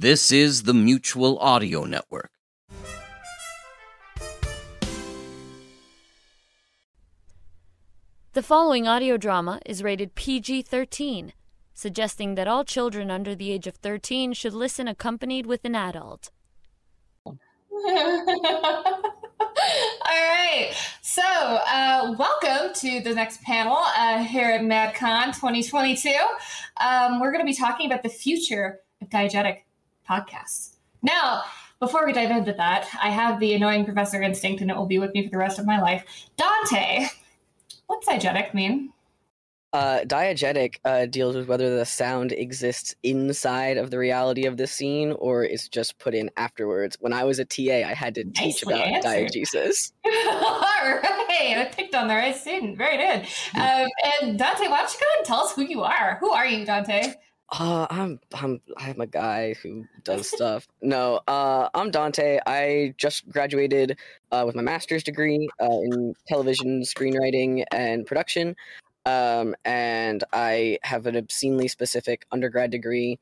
This is the Mutual Audio Network. The following audio drama is rated PG 13, suggesting that all children under the age of 13 should listen accompanied with an adult. All right. So, uh, welcome to the next panel uh, here at MadCon 2022. Um, we're going to be talking about the future of diegetic podcasts. Now, before we dive into that, I have the annoying professor instinct, and it will be with me for the rest of my life. Dante, what's diegetic mean? Uh, diegetic uh, deals with whether the sound exists inside of the reality of the scene or is just put in afterwards. When I was a TA, I had to teach Nicely about answered. diegesis. All right, I picked on the right student. Very good. Um, and Dante, why don't you go ahead and tell us who you are? Who are you, Dante? Uh, I'm I'm I'm a guy who does stuff. No, uh, I'm Dante. I just graduated uh, with my master's degree uh, in television screenwriting and production, um, and I have an obscenely specific undergrad degree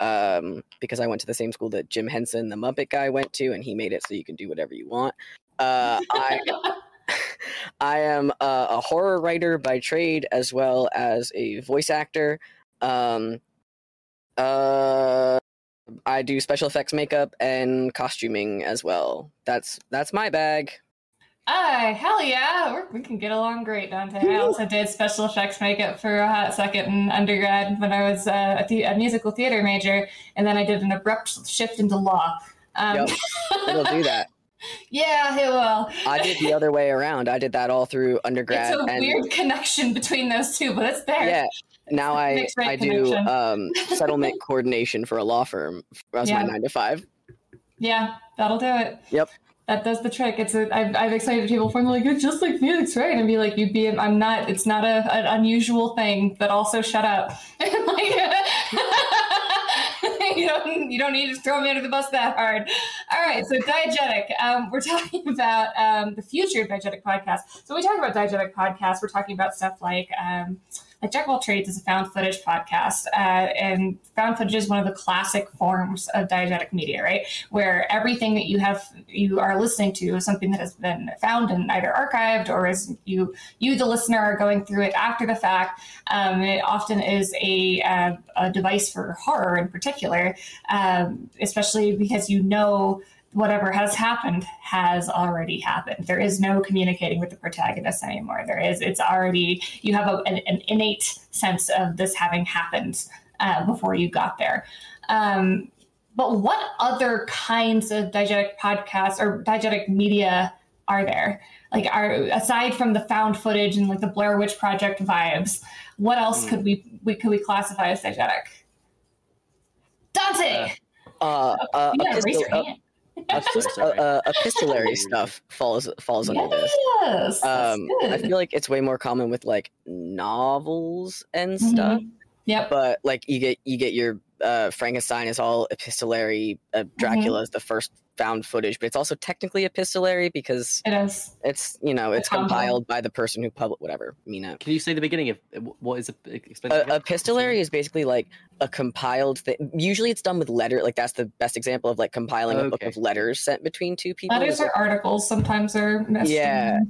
um, because I went to the same school that Jim Henson, the Muppet guy, went to, and he made it so you can do whatever you want. Uh, I I am a, a horror writer by trade as well as a voice actor. Um, uh, I do special effects makeup and costuming as well. That's that's my bag. Ah, hell yeah. We're, we can get along great, Dante. I also did special effects makeup for a hot second in undergrad when I was uh, a, the- a musical theater major, and then I did an abrupt shift into law. Um, Yep. It'll do that. yeah, it will. I did the other way around. I did that all through undergrad It's a and weird connection between those two, but it's there. yeah. Now I I do um, settlement coordination for a law firm as my nine to five. Yeah, that'll do it. Yep. That does the trick. It's a, I've, I've excited people for like it's just like Felix, right? And be like, you'd be. I'm not. It's not a, an unusual thing. But also, shut up. like, you don't. You don't need to throw me under the bus that hard. All right. So diegetic. Um, we're talking about um, the future of diegetic podcasts. So when we talk about diegetic podcasts, we're talking about stuff like. Um, like Jack of all trades is a found footage podcast, uh, and found footage is one of the classic forms of diegetic media, right? Where everything that you have you are listening to is something that has been found and either archived or is you you the listener are going through it after the fact. Um, it often is a, uh, a device for horror in particular, um, especially because you know whatever has happened has already happened. There is no communicating with the protagonist anymore. There is, it's already, you have a, an, an innate sense of this having happened uh, before you got there. Um, but what other kinds of diegetic podcasts or diegetic media are there? Like, are aside from the found footage and like the Blair Witch Project vibes, what else could we, we could we classify as diegetic? Dante, Uh, uh, you gotta raise your uh, hand. Epist- uh, uh, epistolary stuff falls falls under this. Yes, Um, I feel like it's way more common with like novels and stuff. Mhm. Yep. but like you get you get your uh frankenstein is all epistolary uh, Mm-hmm. dracula is the first found footage but it's also technically epistolary because It is. it's you know it's compound. compiled by the person who published whatever mina Can you say the beginning of what is a explain uh, epistolary is basically like a compiled thing usually it's done with letter like that's the best example of like compiling a book of letters sent between two people Letters Is, or articles sometimes are missed. Yeah.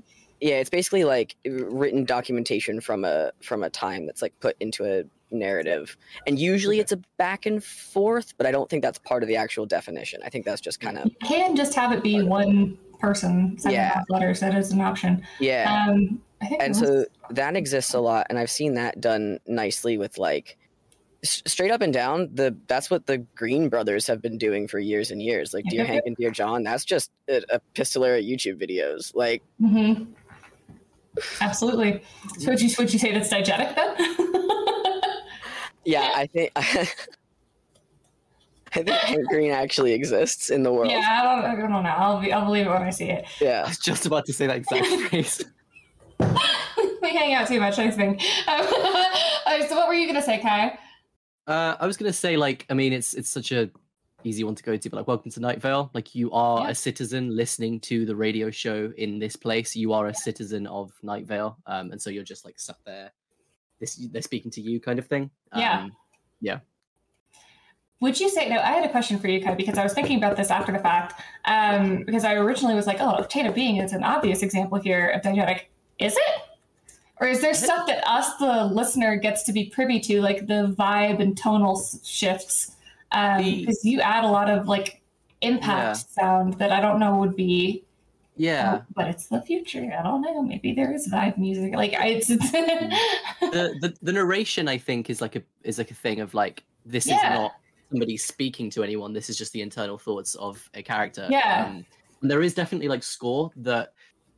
yeah it's basically like written documentation from a from a time that's like put into a narrative and usually Okay. it's a back and forth but i don't think that's part of the actual definition i think that's just kind of You can just have it be one person sending Yeah. letters. That is an option. yeah Um, and so that exists a lot and i've seen that done nicely with like straight up and down the that's what the green brothers have been doing for years and years like dear hank and dear john that's just epistolary youtube videos like Mhm. absolutely. So would you would you say that's diegetic then? yeah i think i think hank green actually exists in the world yeah, I don't, I don't know. I'll be, I'll believe it when I see it. I yeah was just about to say that exact phrase. we hang out too much, I think. Um, uh, so what were you gonna say, Kai? Uh, I was gonna say, like, I mean, it's it's such a easy one to go to, but like, welcome to Night Vale. Like, you are Yeah. a citizen listening to the radio show in this place. You are a citizen of Night Vale, um, and so you're just like sat there. This they're speaking to you, kind of thing. Yeah. Um, yeah. would you say? No, I had a question for you, Kai, because I was thinking about this after the fact. Um, because I originally was like, "Oh, of Being is an obvious example here of diegetic." Is it? Or is there stuff that us, the listener, gets to be privy to, like the vibe and tonal shifts? Because you add a lot of like impact sound that I don't know would be Yeah. Uh, but it's the future. I don't know. Maybe there is vibe music. Like I, it's, the, the the narration I think is like a is like a thing of like this Yeah. is not somebody speaking to anyone. This is just the internal thoughts of a character. Yeah. Um, and there is definitely like score that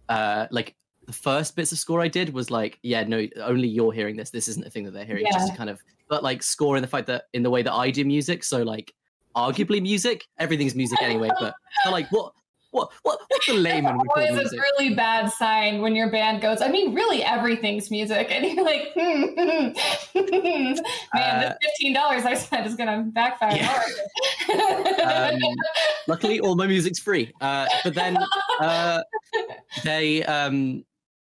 uh like the first bits of score I did was like, yeah, no, only you're hearing this. This isn't a thing that they're hearing. It's Just Yeah. kind of but like score in the fact that in the way that I do music, so like arguably music, everything's music anyway, but like what what what the layman would always a really bad sign when your band goes. I mean, really, everything's music, and you're like, hmm, hmm, hmm. man, this Uh, fifteen dollars I spent is gonna backfire. Yeah. hard. um, luckily all my music's free uh, but then uh, they um,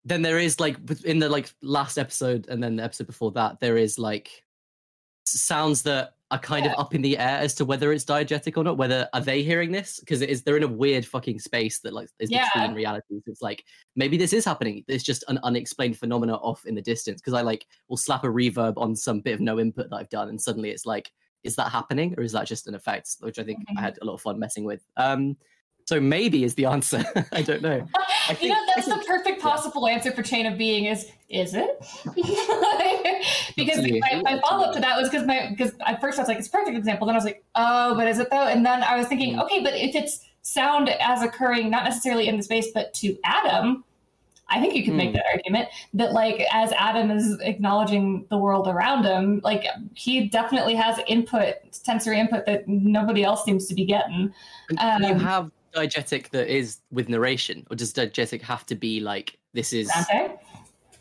then there is like in the like last episode and then the episode before that there is like sounds that are kind Yeah. of up in the air as to whether it's diegetic or not whether are they hearing this? Because it is they're in a weird fucking space that like is Yeah. between realities. It's like maybe this is happening. It's just an unexplained phenomena off in the distance. Because i like will slap a reverb on some bit of no input that i've done and suddenly it's like is that happening or is that just an effect? Which i think Mhm. i had a lot of fun messing with. Um so maybe is the answer. I don't know. I you know, that's the perfect possible answer for chain of being is is it? because my, my follow up to that was because my because at first I was like it's a perfect example, then I was like oh, but is it though? And then I was thinking Mm. okay, but if it's sound as occurring not necessarily in the space but to Adam. I think you could make Mm. that argument that, like, as Adam is acknowledging the world around him, like, he definitely has input, sensory input that nobody else seems to be getting. And can you Um, have diegetic that is with narration or does diegetic have to be like this is?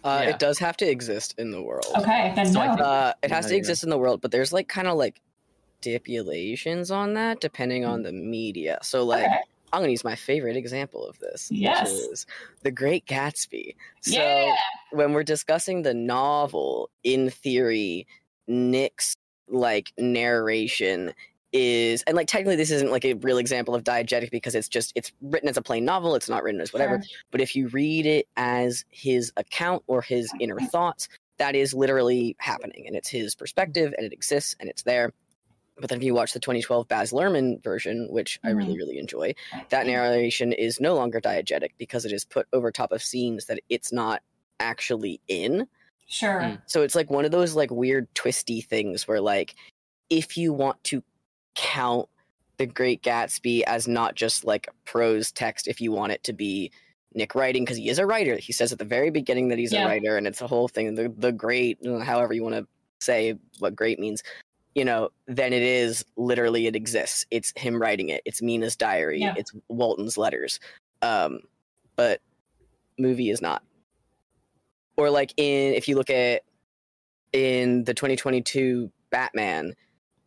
Uh, Yeah. It does have to exist in the world. Okay, then So no. think- Uh, it has No, to yeah. exist in the world, but there's like kind of like stipulations on that depending on the media. So like Okay. I'm gonna use my favorite example of this, Yes. which is The Great Gatsby. So yeah. when we're discussing the novel, in theory, Nick's like narration is and like technically this isn't like a real example of diegetic because it's just it's written as a plain novel, it's not written as whatever. Sure. But if you read it as his account or his inner thoughts, that is literally happening and it's his perspective and it exists and it's there. But then if you watch the 2012 Baz Luhrmann version, which I really, really enjoy, that narration is no longer diegetic because it is put over top of scenes that it's not actually in. Sure. Mm. So it's like one of those like weird twisty things where like if you want to count the Great Gatsby as not just like prose text, if you want it to be Nick writing because he is a writer. He says at the very beginning that he's Yeah. a writer, and it's a whole thing. The the great, however you want to say what great means, you know, then it is literally it exists. It's him writing it. It's Mina's diary. Yeah. It's Walton's letters. Um, but movie is not. Or like in if you look at in the 2022 Batman,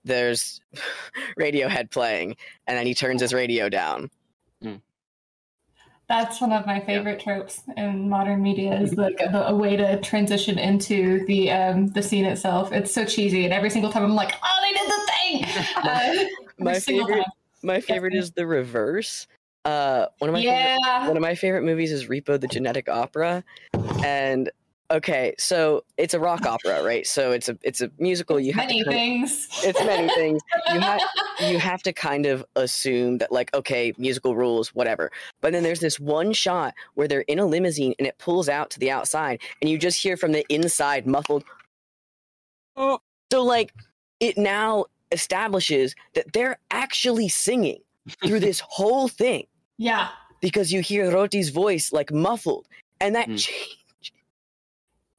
there's Radiohead playing, and then he turns his radio down. That's one of my favorite tropes in modern media is like the, a way to transition into the um, the scene itself. It's so cheesy, and every single time I'm like, oh, they did the thing. Uh, My every favorite, my favorite please. is the reverse. Uh, one of my favorite one of my favorite movies is Repo the Genetic Opera. And okay, so it's a rock opera, right? So it's a it's a musical. You have Many to of- things. it's many things. You have you have to kind of assume that like okay, musical rules, whatever. But then there's this one shot where they're in a limousine and it pulls out to the outside and you just hear from the inside muffled "Oh." so like it now establishes that they're actually singing through this whole thing yeah. because you hear Rotti's voice like muffled, and that Hmm. change.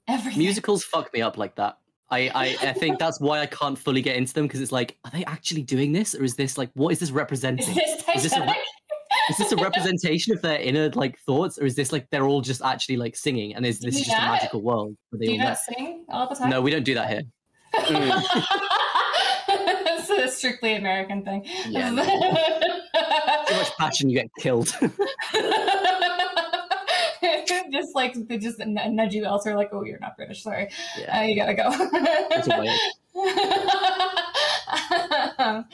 Everything. musicals fuck me up like that I, I, I think that's why I can't fully get into them because it's like, are they actually doing this, or is this like, what is this Is representing? this Is this a Titanic? is this a representation of their inner like thoughts, or is this like they're all just actually like singing, and is this just a magical world? Where they Do you all not sing all the time? No, we don't do that here. Mm. it's a strictly American thing. Yeah, Too much passion, you get killed. just like they just nudge you elsewhere, like, oh, you're not British. Sorry, yeah. uh, you gotta go. It's a way.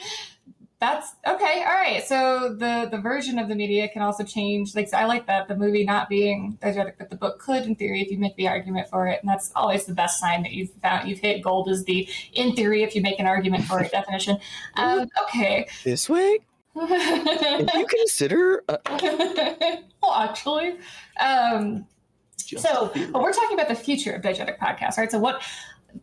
that's okay. All right. So the the version of the media can also change. Like so I like that the movie not being diegetic, but the book could, in theory, if you make the argument for it. And that's always the best sign that you've found you've hit gold. Is the in theory, if you make an argument for it definition. Um, okay. This way, if you consider. Uh, well, actually, um, so, but we're talking about the future of diegetic podcasts, right? So, what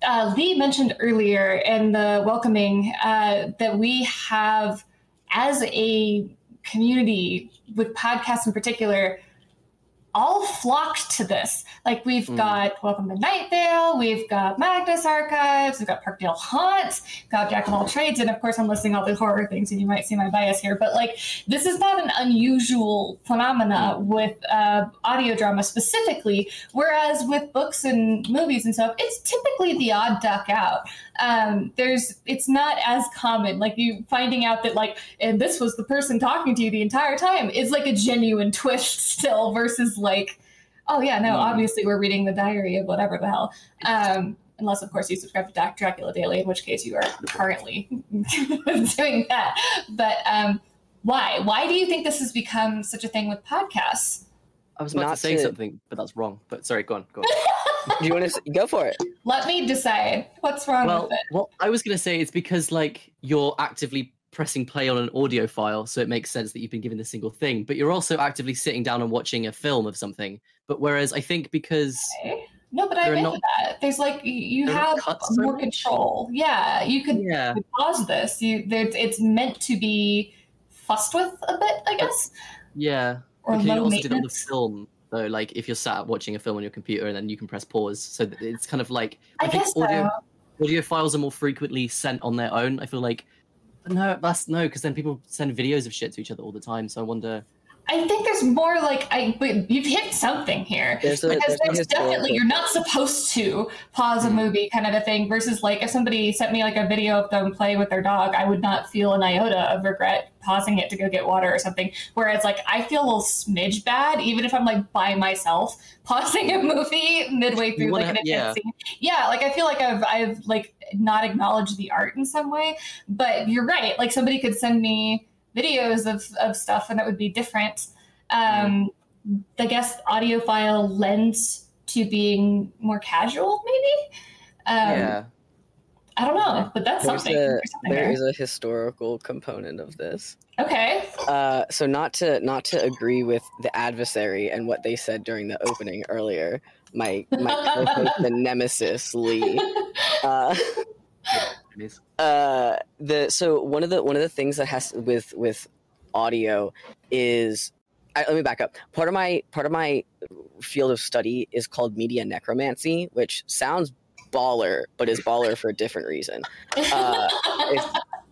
uh, Lee mentioned earlier in the welcoming uh, that we have as a community with podcasts in particular all flocked to this. Like we've Mm. got Welcome to Night Vale, we've got Magnus Archives, we've got Parkdale Haunt, got Jack of all trades, and of course I'm listing all the horror things, and you might see my bias here. But like this is not an unusual phenomena with uh, audio drama specifically, whereas with books and movies and stuff, it's typically the odd duck out. Um, there's it's not as common. Like you finding out that like and this was the person talking to you the entire time is like a genuine twist still versus like oh yeah no Mm. obviously we're reading the diary of whatever the hell um unless of course you subscribe to Doc Dracula Daily in which case you are currently doing that but um why why do you think this has become such a thing with podcasts I was about Not to say to- something, but that's wrong. But sorry, go on, go on. do you want to go for it? let me decide what's wrong well, with it what I was going to say it's because like you're actively pressing play on an audio file, so it makes sense that you've been given the single thing. But you're also actively sitting down and watching a film of something. But whereas I think because Okay. no but I There are not- that there's like you- you there are not have cuts so more much. control yeah you could yeah, pause this. You, it's meant to be fussed with a bit, I guess, yeah. or But can you also do it on the film though? Like if you're sat watching a film on your computer and then you can press pause, so it's kind of like I, think guess audio so. audio files are more frequently sent on their own. I feel like no, that's no, because then people send videos of shit to each other all the time. So I wonder. I think there's more like I. You've hit something here There's a- because there's there's definitely you're not supposed to pause a Mm. movie kind of a thing. Versus like if somebody sent me like a video of them playing with their dog, I would not feel an iota of regret pausing it to go get water or something. Whereas like I feel a little smidge bad even if I'm like by myself pausing a movie midway through wanna like an intense scene. Yeah, like I feel like I've I've like not acknowledged the art in some way. But you're right. Like somebody could send me videos of, of stuff and it would be different. Um, I guess audio file lends to being more casual, maybe. Um, yeah, I don't know, but that's There's something. a, something there is a historical component of this. Okay. Uh, so not to not to agree with the adversary and what they said during the opening earlier. My my co-host nemesis Lee. Uh, uh, the so one of the one of the things that has with with audio is I, let me back up. Part of my part of my field of study is called media necromancy, which sounds baller, but is baller for a different reason. Uh,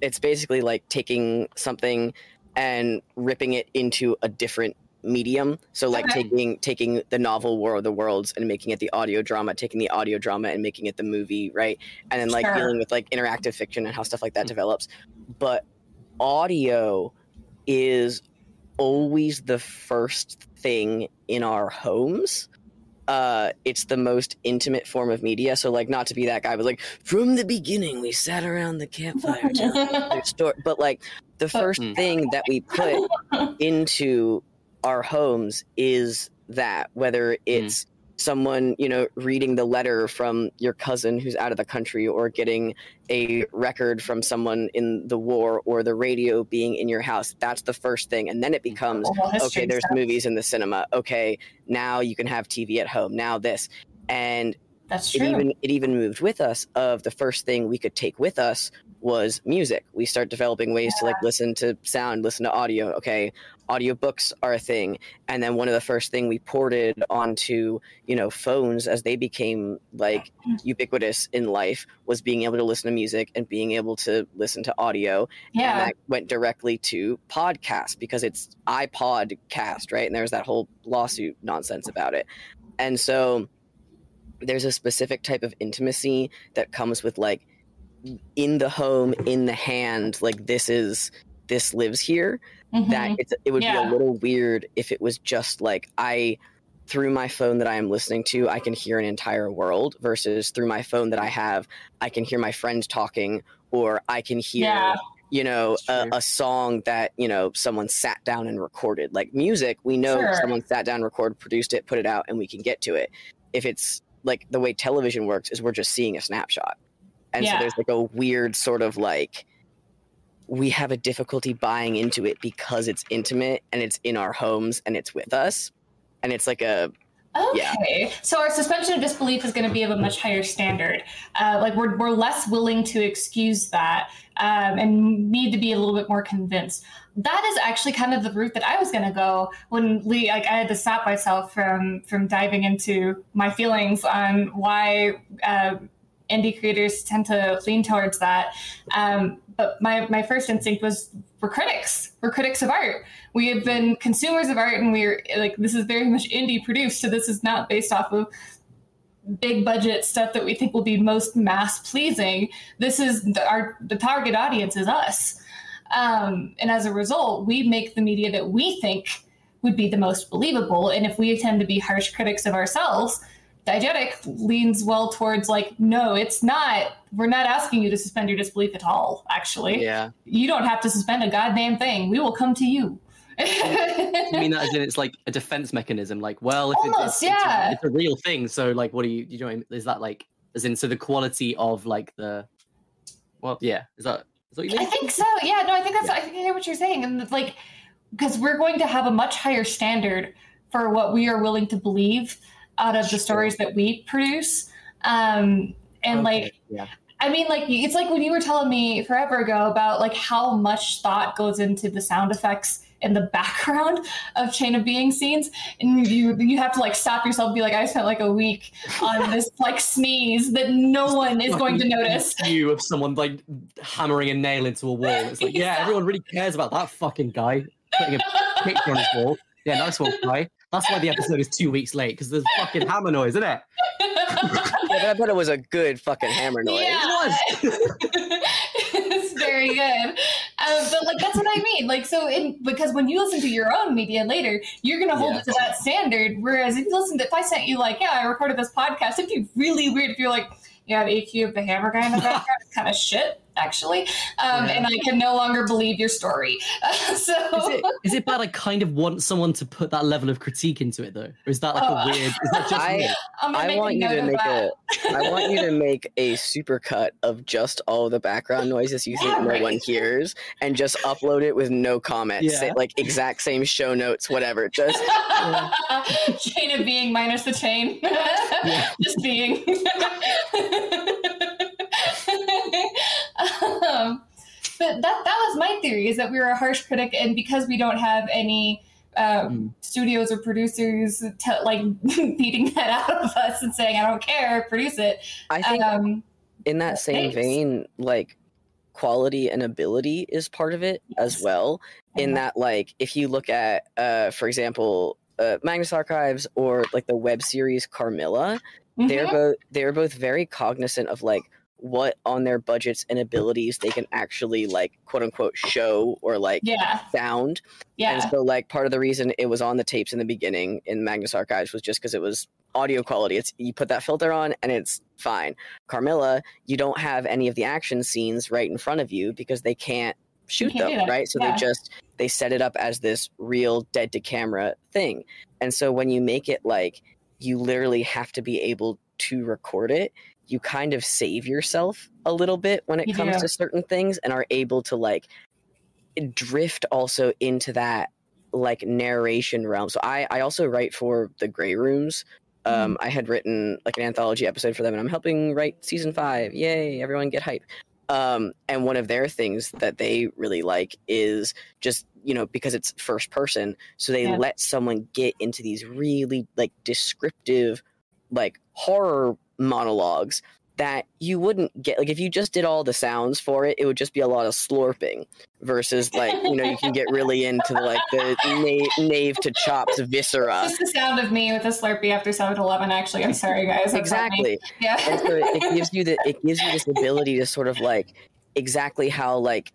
it's basically like taking something and ripping it into a different medium so like Okay. taking taking the novel war of the worlds and making it the audio drama taking the audio drama and making it the movie right and then like Sure. dealing with like interactive fiction and how stuff like that Mm. develops but audio is always the first thing in our homes uh it's the most intimate form of media so like not to be that guy but like from the beginning we sat around the campfire telling their story but like the first Mm. thing that we put into our homes is that whether hmm. it's someone you know reading the letter from your cousin who's out of the country or getting a record from someone in the war or the radio being in your house that's the first thing. And then it hmm. becomes Oral okay there's stuff. movies in the cinema. Okay now you can have tv at home. Now this. And That's it even it even moved with us of the first thing we could take with us was music. We start developing ways to like listen to sound listen to audio. Okay audiobooks are a thing. And then one of the first thing we ported onto you know phones as they became like mm-hmm. ubiquitous in life was being able to listen to music and being able to listen to audio. And yeah. that went directly to podcast because it's iPod cast, right? And there's that whole lawsuit nonsense about it. And so there's a specific type of intimacy that comes with like in the home, in the hand, like this is this lives here. Mhm. That it's it would be a little weird if it was just like I through my phone that I am listening to, I can hear an entire world versus through my phone that I have, I can hear my friend talking or I can hear Yeah. you know a, a song that you know someone sat down and recorded like music we know Sure. someone sat down recorded produced it put it out and we can get to it if it's like the way television works is we're just seeing a snapshot and so there's like a weird sort of like we have a difficulty buying into it because it's intimate and it's in our homes and it's with us and it's like a Yeah. Okay, so our suspension of disbelief is going to be of a much higher standard. Uh, like we're we're less willing to excuse that um, and need to be a little bit more convinced. That is actually kind of the route that I was going to go when Lee. Like I had to stop myself from from diving into my feelings on why uh, indie creators tend to lean towards that. Um, but my my first instinct was we're critics. We're critics of art. We have been consumers of art, and we're like this is very much indie produced, so this is not based off of big budget stuff that we think will be most mass pleasing. This is the, our the target audience is us, um, and as a result, we make the media that we think would be the most believable. And if we tend to be harsh critics of ourselves, diegetic leans well towards like, no, it's not. We're not asking you to suspend your disbelief at all. Actually, yeah you don't have to suspend a goddamn thing. We will come to you. I mean that as in it's like a defense mechanism. Like, well, if it's, Almost, it's, it's, yeah. a, it's a real thing, so like, what do you you know? what I mean? Is that like as in so the quality of like the well, yeah, is that is what you I think so. Yeah, no, I think that's. I think I hear what you're saying, and like, because we're going to have a much higher standard for what we are willing to believe out of the stories that we produce, um, and Okay, like, yeah, I mean, like, it's like when you were telling me forever ago about like how much thought goes into the sound effects in the background of Chain of Being scenes, and you you have to like stop yourself and be like, I spent like a week on this like sneeze that no one is going to notice. you of someone like hammering a nail into a wall. It's like, yeah, everyone really cares about that fucking guy putting a picture on his wall. Yeah, nice one, guy. That's why the episode is two weeks late because there's fucking hammer noise, isn't it? yeah but i bet it was a good fucking hammer noise Yeah. It was. It's very good. But like that's what I mean. Like so, in, because when you listen to your own media later, you're gonna hold Yeah. it to that standard. Whereas if you listen to, if I sent you like, yeah, I recorded this podcast, it'd be really weird if you're like, yeah, the EQ of the hammer guy in the background kind of shit, actually, um, Yeah. and I can no longer believe your story. so Is it is it bad? I kind of want someone to put that level of critique into it, though, or is that like Oh. a weird? Is that just I- me? I'm gonna I make want you to make that. a I want you to make a supercut of just all the background noises you think Yeah, no right. one hears and just upload it with no comments. Say, Yeah. like exact same show notes, whatever. Just chain of being minus the chain. Just being. Um, but that that was my theory is that we were a harsh critic, and because we don't have any uh, Mm. studios or producers te- like beating that out of us and saying I don't care, produce it. I think Um, in that same thanks. vein, like quality and ability is part of it as well. In Mhm. that, like, if you look at, uh, for example, uh, Magnus Archives or like the web series Carmilla, they're mhm. both they're both very cognizant of like what on their budgets and abilities they can actually like quote unquote show or like yeah, sound. yeah, And so like part of the reason it was on the tapes in the beginning in Magnus Archives was just because it was audio quality. It's you put that filter on and it's fine. Carmilla, you don't have any of the action scenes right in front of you because they can't shoot can't them, right? So yeah. they just they set it up as this real dead to camera thing. And so when you make it like you literally have to be able to record it, you kind of save yourself a little bit when it You comes do. to certain things and are able to like drift also into that like narration realm. So I I also write for the Gray Rooms. Um, I had written like an anthology episode for them, and I'm helping write season five. Yay! Everyone get hype. Um, and one of their things that they really like is just you know because it's first person, so they Yeah. let someone get into these really like descriptive, like horror monologues that you wouldn't get like if you just did all the sounds for it it would just be a lot of slurping versus like you know you can get really into the, like the na- knave to chops viscera Just the sound of me with a Slurpee after 7-Eleven. Actually, I'm sorry, guys. That's not me. exactly Yeah. so it, it gives you the it gives you this ability to sort of like exactly how like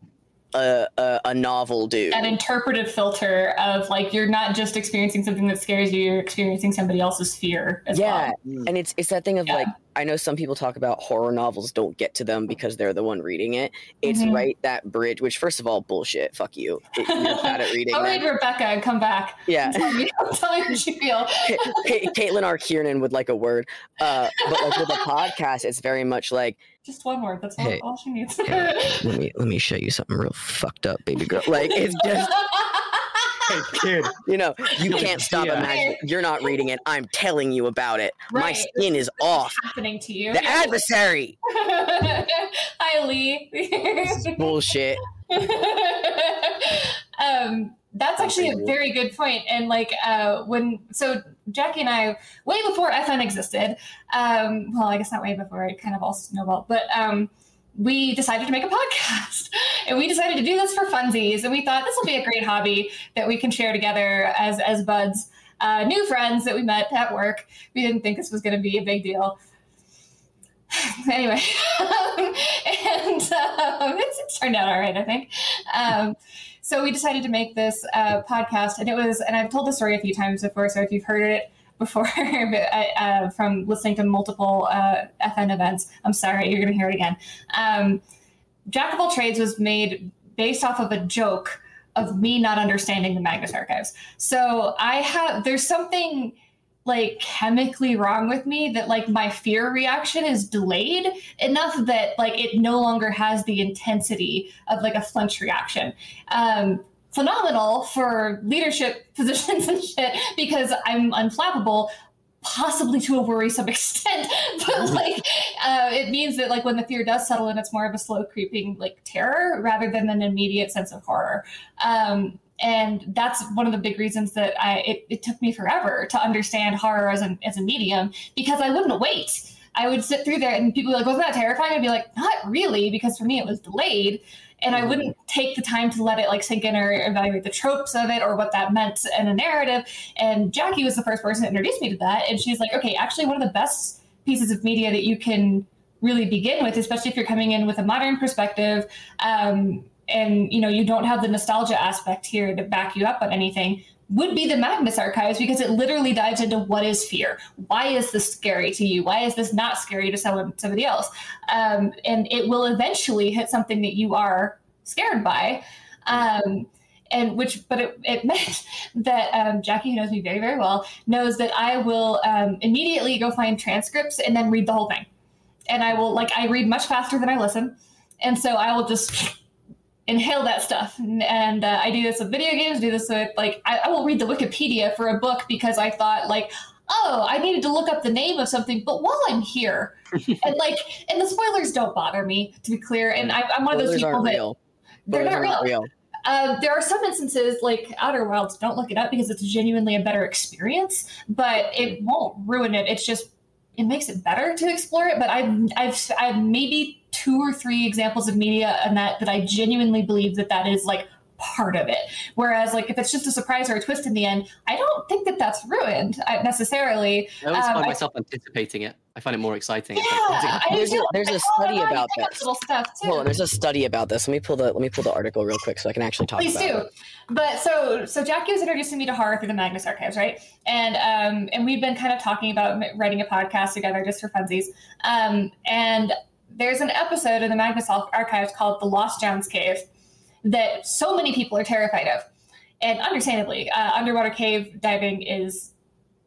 a a, a novel do that interpretive filter of like you're not just experiencing something that scares you, you're experiencing somebody else's fear as yeah well. and it's it's that thing of Yeah. like I know some people talk about horror novels don't get to them because they're the one reading it. It's Mhm. right that bridge, which first of all, bullshit. Fuck you. It- You're bad at reading. Man. read Rebecca and come back. Yeah. Tell me, tell me what you feel. Ca- Caitlin R. Kiernan would like a word. Uh, but like with a podcast, it's very much like, Just one word. That's all, Hey. all she needs. let me let me show you something real fucked up, baby girl. Like it's just Hey, kid. you know, you can't stop Yeah. imagining. You're not reading it. I'm telling you about it. My skin is off. happening to you. The adversary. Hi, Lee. Bullshit. um, that's actually a very good point. And like uh, when so Jackie and I, way before FN existed, um, well, I guess not way before it kind of all snowballed, but um, we decided to make a podcast, and we decided to do this for funsies. And we thought this will be a great hobby that we can share together as as buds. Uh, new friends that we met at work. We didn't think this was going to be a big deal. anyway, and um, it's, it's turned out all right, I think. Um, so we decided to make this uh, podcast, and it was, and I've told the story a few times before. So if you've heard it before but, uh, from listening to multiple uh, FN events, I'm sorry, you're going to hear it again. Um, Jack of all trades was made based off of a joke of me not understanding the Magnus archives. So I have there's something like chemically wrong with me that like my fear reaction is delayed enough that like it no longer has the intensity of like a flinch reaction. Um, phenomenal for leadership positions and shit because I'm unflappable possibly to a worrisome extent but like uh, it means that like when the fear does settle in it's more of a slow creeping like terror rather than an immediate sense of horror um, and that's one of the big reasons that I it, it took me forever to understand horror as a as a medium because I wouldn't wait. I would sit through there and people would be like, wasn't that terrifying? I'd be like, not really, because for me it was delayed. And I wouldn't take the time to let it like sink in or evaluate the tropes of it or what that meant in a narrative. And Jackie was the first person to introduce me to that. And she's like, okay, actually one of the best pieces of media that you can really begin with, especially if you're coming in with a modern perspective, um, and you know you don't have the nostalgia aspect here to back you up on anything would be the Magnus archives because it literally dives into what is fear. Why is this scary to you? Why is this not scary to someone somebody else? Um, and it will eventually hit something that you are scared by. Um, and which but it, it meant that um, jackie who knows me very very well knows that i will um, immediately go find transcripts and then read the whole thing. And i will like i read much faster than i listen. And so i will just inhale that stuff. And, uh, I do this with video games, do this with like, I, I will read the Wikipedia for a book because I thought, like, oh, I needed to look up the name of something, but while I'm here, and like, and the spoilers don't bother me, to be clear. And I, I'm one of those people that real. they're not real. real. Uh, there are some instances like Outer Wilds, don't look it up because it's genuinely a better experience, but it won't ruin it. It's just it makes it better to explore it. But I've I've I've maybe two or three examples of media and that that I genuinely believe that that is like part of it. Whereas like if it's just a surprise or a twist in the end, I don't think that that's ruined uh, necessarily. I always Um, find I- myself anticipating it. I find it more exciting. Yeah, like, I There's do. a- there's a study my about you pick up this. Little stuff too. Hold on, there's a study about this. Let me pull the let me pull the article real quick so I can actually talk Please about do. it. But so so Jackie was introducing me to horror through the Magnus Archives, right? And um and we've been kind of talking about writing a podcast together just for funsies. Um and there's an episode in the Magnus Archives called The Lost John's Cave that so many people are terrified of. And understandably, uh, underwater cave diving is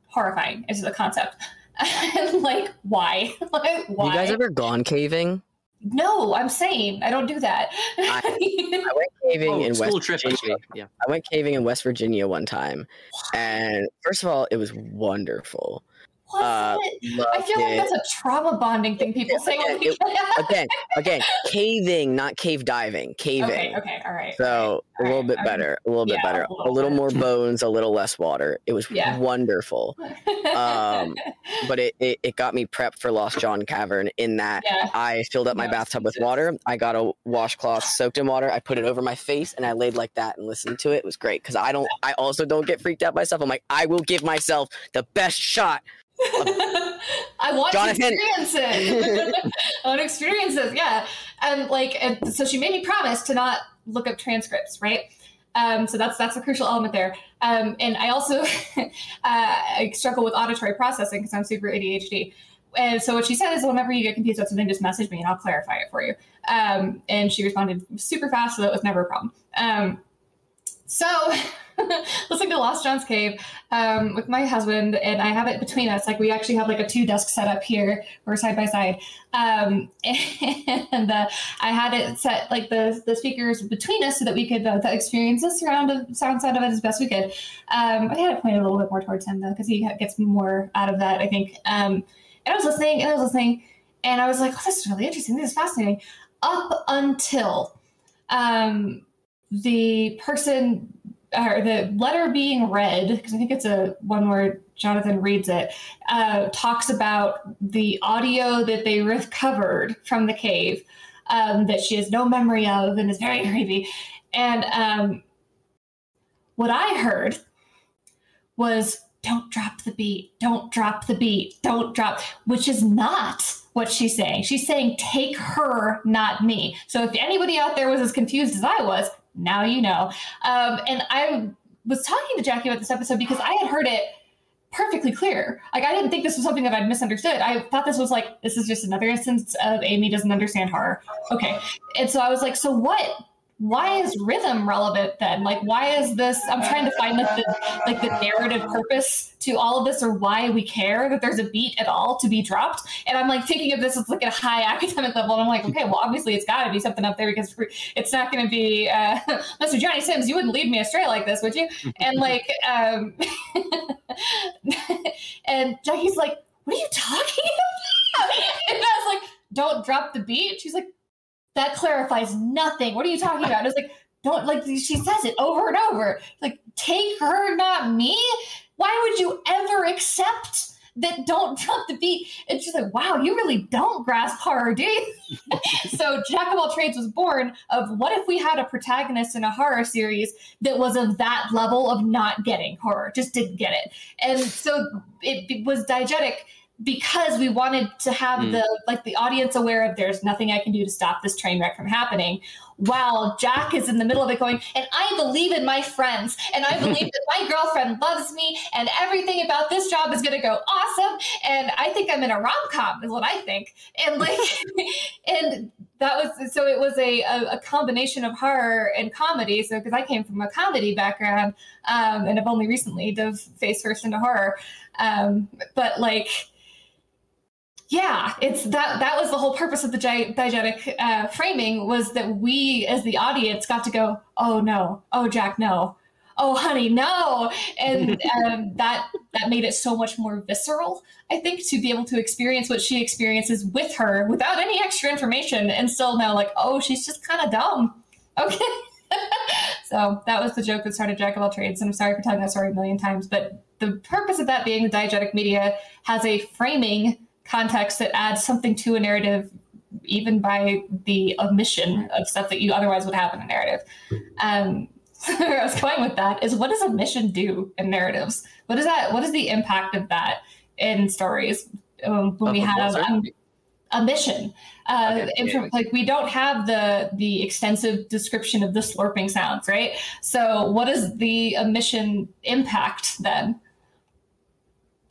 horrifying as a concept. like, why? like, why? You guys ever gone caving? no, I'm saying I don't do that. I went caving oh, in West trip, Virginia. Yeah. I went caving in West Virginia one time, and first of all, it was wonderful. Was Uh, it? I feel like that's a trauma bonding thing people say Yeah, we again, again, caving, not cave diving. Caving. Okay, okay, all right. So a little bit alright. better, a little bit Yeah, better, a a little little more bones, a little less water. It was Yeah. wonderful, um, but it, it, it got me prepped for Lost John Cavern in that yeah. I filled up my No, bathtub with water. I got a washcloth soaked in water. I put it over my face and I laid like that and listened to it. It was great because I don't. I also don't get freaked out by stuff. I'm like, I will give myself the best shot. I want Jonathan. to experience it. I want to experience it, yeah. And like, and so she made me promise to not look up transcripts, right? Um, so that's that's a crucial element there. Um, and I also uh, I struggle with auditory processing because I'm super ADHD. and so what she said is, whenever you get confused about something, just message me and I'll clarify it for you. Um, and she responded super fast, so that was never a problem. Um, so listening to Lost John's Cave um, with my husband, and I have it between us. Like we actually have like a two desk setup here, we're side by side, um, and uh, I had it set like the the speakers between us so that we could uh, experience the surround of sound side of it as best we could. Um, I had it pointed a little bit more towards him though, because he gets more out of that, I think. Um, and I was listening, and I was listening, and I was like, "Oh, this is really interesting. This is fascinating." Up until um, the person or the letter being read, because I think it's a one where Jonathan reads it, uh, talks about the audio that they recovered from the cave um, that she has no memory of and is very creepy. And um, what I heard was don't drop the beat, don't drop the beat, don't drop, which is not what she's saying. She's saying take her, not me. So if anybody out there was as confused as I was, now you know. Um, and I was talking to Jackie about this episode because I had heard it perfectly clear. Like I didn't think this was something that I'd misunderstood. I thought this was like this is just another instance of Amy doesn't understand horror. Okay. And so I was like, so what why is rhythm relevant then? Like, why is this? I'm trying to find like the like the narrative purpose to all of this, or why we care that there's a beat at all to be dropped. And I'm like thinking of this as like a high academic level, and I'm like, okay, well, obviously it's got to be something up there because it's not going to be uh, Mr. Jonny Sims. You wouldn't lead me astray like this, would you? And like, um, and Jackie's like, what are you talking about? And I was like, don't drop the beat. She's like, that clarifies nothing. What are you talking about? And it's like, don't like she says it over and over. Like, take her, not me. Why would you ever accept that don't drop the beat? And she's like, wow, you really don't grasp horror, do you? so Jack of all trades was born of what if we had a protagonist in a horror series that was of that level of not getting horror, just didn't get it. And so it, it was diegetic because we wanted to have mm. the like the audience aware of there's nothing I can do to stop this train wreck from happening. While Jack is in the middle of it going, and I believe in my friends, and I believe that my girlfriend loves me, and everything about this job is gonna go awesome. And I think I'm in a rom com, is what I think. And like and that was so it was a, a, a, combination of horror and comedy. So because I came from a comedy background, um, and have only recently dove face first into horror. Um, but like yeah it's that that was the whole purpose of the diegetic uh, framing was that we as the audience got to go oh no. Oh jack no. Oh honey no. And um, that that made it so much more visceral i think to be able to experience what she experiences with her without any extra information and still know like oh she's just kind of dumb. Okay. So that was the joke that started jack of all trades and i'm sorry for telling that story a million times but the purpose of that being the diegetic media has a framing context that adds something to a narrative even by the omission of stuff that you otherwise would have in a narrative. Um, where i was going with that is what does omission do in narratives? What is that what is the impact of that in stories um, when we have um, a mission uh, okay, like we don't have the the extensive description of the slurping sounds right? So what is the omission impact then?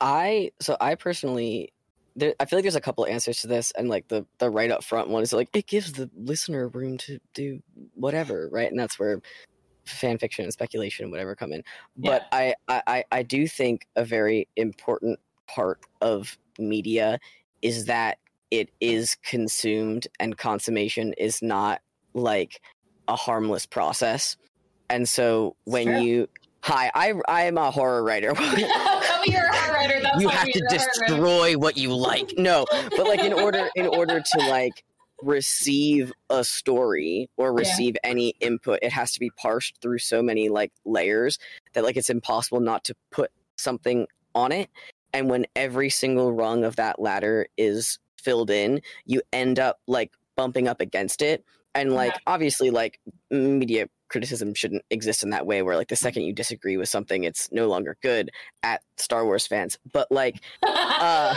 I so i personally there, I feel like there's a couple answers to this, and like the the right up front one is like it gives the listener room to do whatever, right? And that's where fan fiction and speculation and whatever come in. But. I, I I do think a very important part of media is that it is consumed and consummation is not like a harmless process. And so when you hi, I I'm a horror writer. you're a horror writer. That's you have to destroy what you like. No, but like in order in order to like receive a story or receive yeah. any input, it has to be parsed through so many like layers that like it's impossible not to put something on it. And when every single rung of that ladder is filled in, you end up like bumping up against it. And like yeah. obviously like media criticism shouldn't exist in that way where like the second you disagree with something it's no longer good at Star Wars fans. But like uh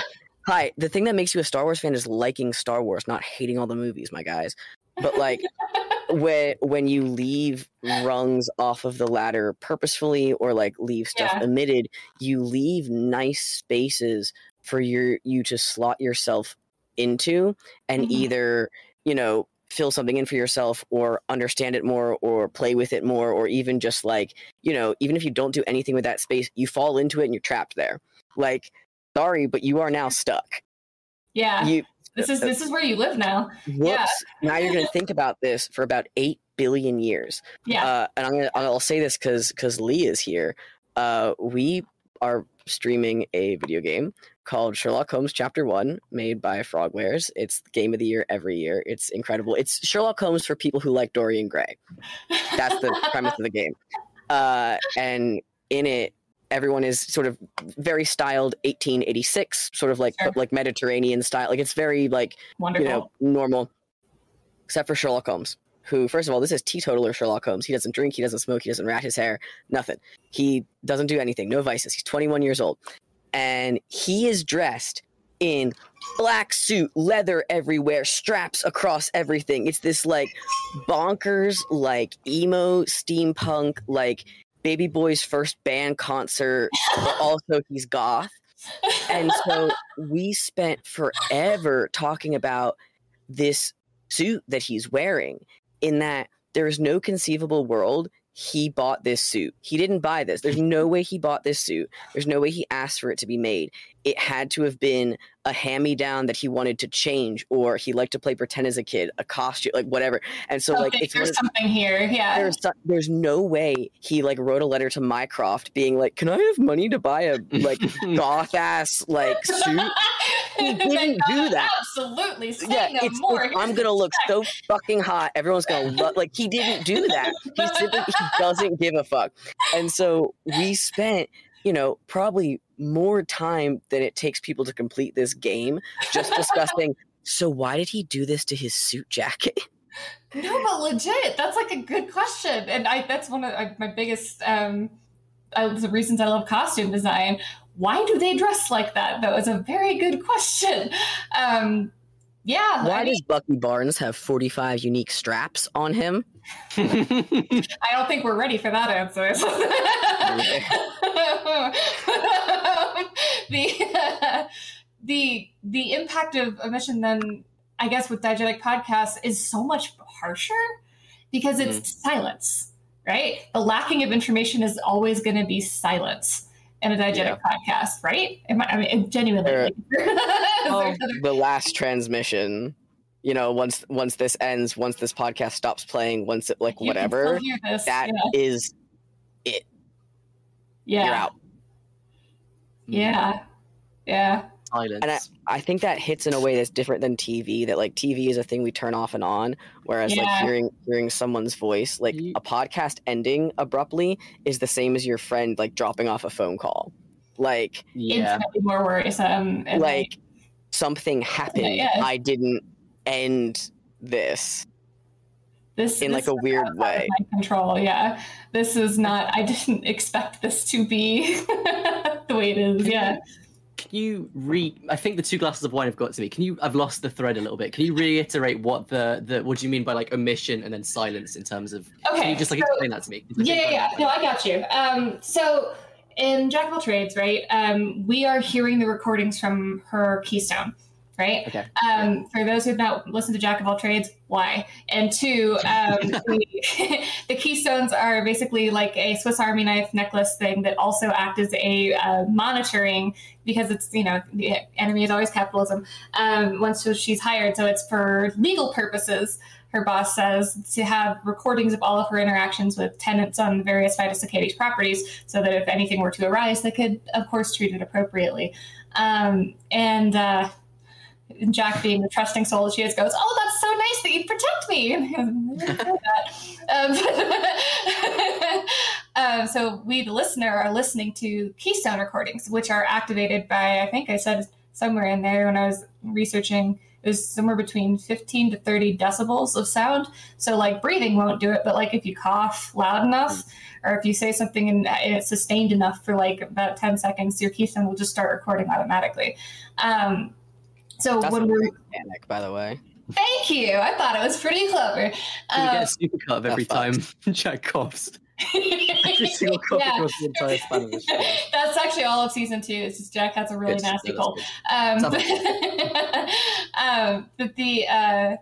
hi, the thing that makes you a Star Wars fan is liking Star Wars, not hating all the movies, my guys. But like when when you leave rungs off of the ladder purposefully or like leave stuff yeah. omitted, you leave nice spaces for your you to slot yourself into and Mhm. either you know fill something in for yourself or understand it more or play with it more or even just like you know even if you don't do anything with that space you fall into it and you're trapped there like sorry but you are now stuck Yeah. you this is this is where you live now. whoops now you're going to think about this for about 8 billion years Yeah. uh, and I'm gonna I'll say this because because Lee is here. Uh, we are streaming a video game called Sherlock Holmes Chapter One, made by Frogwares. It's game of the year every year. It's incredible. It's Sherlock Holmes for people who like Dorian Gray. That's the premise of the game. Uh, and in it, everyone is sort of very styled 1886, sort of like Sure. like Mediterranean style. Like it's very like Wonderful. you know, normal, except for Sherlock Holmes, who, first of all, this is teetotaler Sherlock Holmes. He doesn't drink, he doesn't smoke, he doesn't rat his hair, nothing. He doesn't do anything, no vices. He's 21 years old. And he is dressed in black suit, leather everywhere, straps across everything. It's this like bonkers, like emo, steampunk, like baby boy's first band concert, but also he's goth and so we spent forever talking about this suit that he's wearing in that there is no conceivable world he bought this suit he didn't buy this there's no way he bought this suit there's no way he asked for it to be made it had to have been a hand-me-down that he wanted to change or he liked to play pretend as a kid a costume like whatever and so like it's there's of- something here. Yeah. there's there's no way he like wrote a letter to Mycroft being like, "Can I have money to buy a like goth ass like suit?" He didn't do that. Absolutely. Say yeah, no it's, more. I'm gonna look so fucking hot. Everyone's gonna love. Like he didn't do that. He simply he doesn't give a fuck. And so we spent, you know, probably more time than it takes people to complete this game just discussing. So why did he do this to his suit jacket? No, but legit, that's like a good question, and I that's one of my biggest um, uh, the reasons I love costume design. Why do they dress like that? Though, is a very good question. Um, yeah, Why I, mean, does Bucky Barnes have 45 unique straps on him? I don't think we're ready for that answer. the the the impact of omission then I guess with diegetic podcasts is so much harsher because it's silence, right? The lacking of information is always going to be silence in a diegetic podcast, right? I, I mean, genuinely. There Oh, the last transmission. You know, once once this ends, once this podcast stops playing, once it like You whatever, still hear this, that yeah. is yeah. you're out. Yeah. Mm. Yeah. Silence. And I, I think that hits in a way that's different than TV. That like TV is a thing we turn off and on, whereas like hearing hearing someone's voice, like You- a podcast ending abruptly, is the same as your friend like dropping off a phone call. Like yeah. More worrisome. and, like something happened. yeah. I didn't end this. this in, this like, a weird way. my control yeah this is not i didn't expect this to be the way it is yeah Can you re? I think the two glasses of wine have got to me. Can you? I've lost the thread a little bit. Can you reiterate what the the what do you mean by like omission and then silence in terms of? Can okay you just like so- explain that to me. Yeah yeah, yeah no i got you um so in jack of all trades right um we are hearing the recordings from her keystone right Okay. um, for those who've not listened to Jack of all trades, why? And two, um, the, the keystones are basically like a Swiss Army knife necklace thing that also act as a uh, monitoring because it's you know the enemy is always capitalism. Um, once she's hired, so it's for legal purposes. Her boss says to have recordings of all of her interactions with tenants on various Acades properties, so that if anything were to arise, they could, of course, treat it appropriately. Um, and uh, Jack, being the trusting soul she is, goes, "Oh, that's so nice that you protect me." And. Um, um, so we, the listener, are listening to Keystone recordings, which are activated by I think I said somewhere in there when I was researching. It was somewhere between 15 to 30 decibels of sound. So, like, breathing won't do it, but like if you cough loud enough, or if you say something and it's sustained enough for like about 10 seconds, your keystone will just start recording automatically. Um, so That's when a we're great mechanic, by the way. thank you, I thought it was pretty clever. Can we Um, get a super cut of every time Jack coughs? Every single cough Yeah. across the entire span of the show. That's actually all of season two. It's just Jack has a really Good. nasty Yeah, cold. Um, um, but the uh,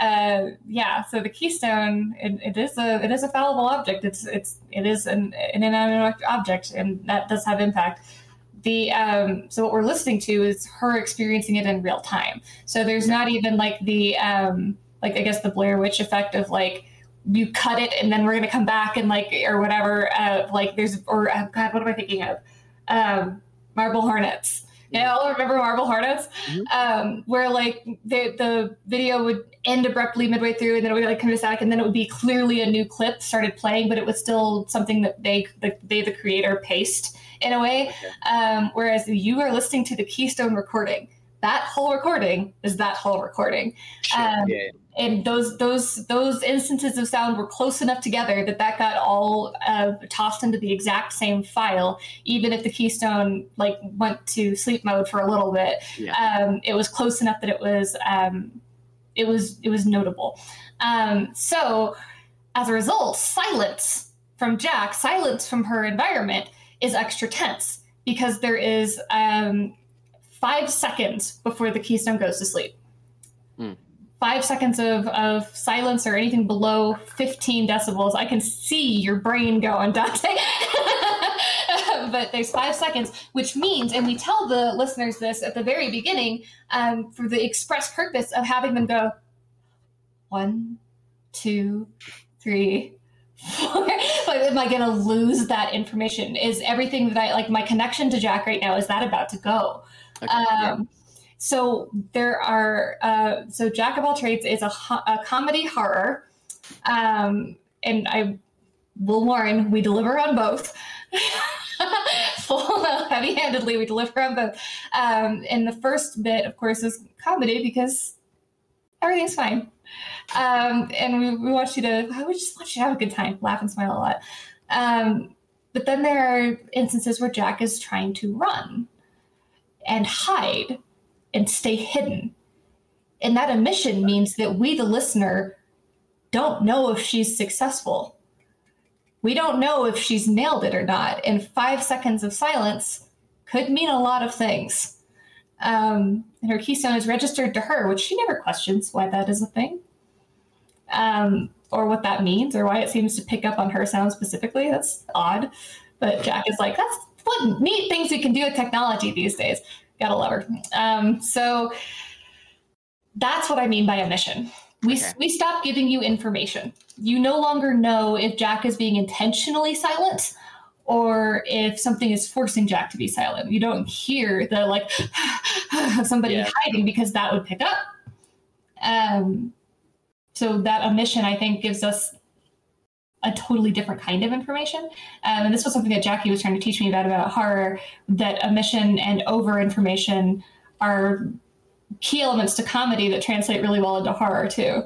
uh, yeah, so the keystone it, it is a it is a fallible object. It's it's it is an, an inanimate object, and that does have impact. The um, so what we're listening to is her experiencing it in real time. So there's not even like the um, like I guess the Blair Witch effect of like you cut it and then we're gonna come back and like or whatever. Uh, like there's or uh, God, what am I thinking of? Um, Marble Hornets. Yeah, I'll remember Marble Hornets, Mhm. um, where like the the video would end abruptly midway through, and then it would like come to static, and then it would be clearly a new clip started playing, but it was still something that they the, they the creator paced in a way. Um, whereas you are listening to the Keystone recording. That whole recording is that whole recording Sure, Um, yeah, and those those those instances of sound were close enough together that that got all uh, tossed into the exact same file even if the keystone like went to sleep mode for a little bit Yeah. um, it was close enough that it was um, it was it was notable um, so as a result silence from jack silence from her environment is extra tense because there is um, five seconds before the keystone goes to sleep five seconds of, of silence or anything below 15 decibels, I can see your brain going, Dante. but there's five seconds, which means, and we tell the listeners this at the very beginning um, for the express purpose of having them go one, two, three, am I going to lose that information? Is everything that I like, my connection to Jack right now, is that about to go? Okay, yeah. Um, so there are uh, so Jack of all trades is a, a comedy horror, um, and I will warn we deliver on both. Full heavy-handedly, we deliver on both. Um, and the first bit, of course, is comedy because everything's fine. Um, and we, we want you to, I would just want you to have a good time, laugh and smile a lot. Um, but then there are instances where Jack is trying to run and hide and stay hidden. And that omission means that we, the listener, don't know if she's successful. We don't know if she's nailed it or not. And five seconds of silence could mean a lot of things. Um, her keystone is registered to her, which she never questions why that is a thing, um, or what that means, or why it seems to pick up on her sound specifically. That's odd. But Jack is like, that's what neat things we can do with technology these days. Gotta love her. Um, so that's what I mean by omission. We, Okay. we stop giving you information. You no longer know if Jack is being intentionally silent or if something is forcing Jack to be silent. You don't hear the like of somebody Yeah. hiding because that would pick up. Um, so that omission, I think, gives us a totally different kind of information. Um, and this was something that Jackie was trying to teach me about about horror. That omission and over information are key elements to comedy that translate really well into horror too.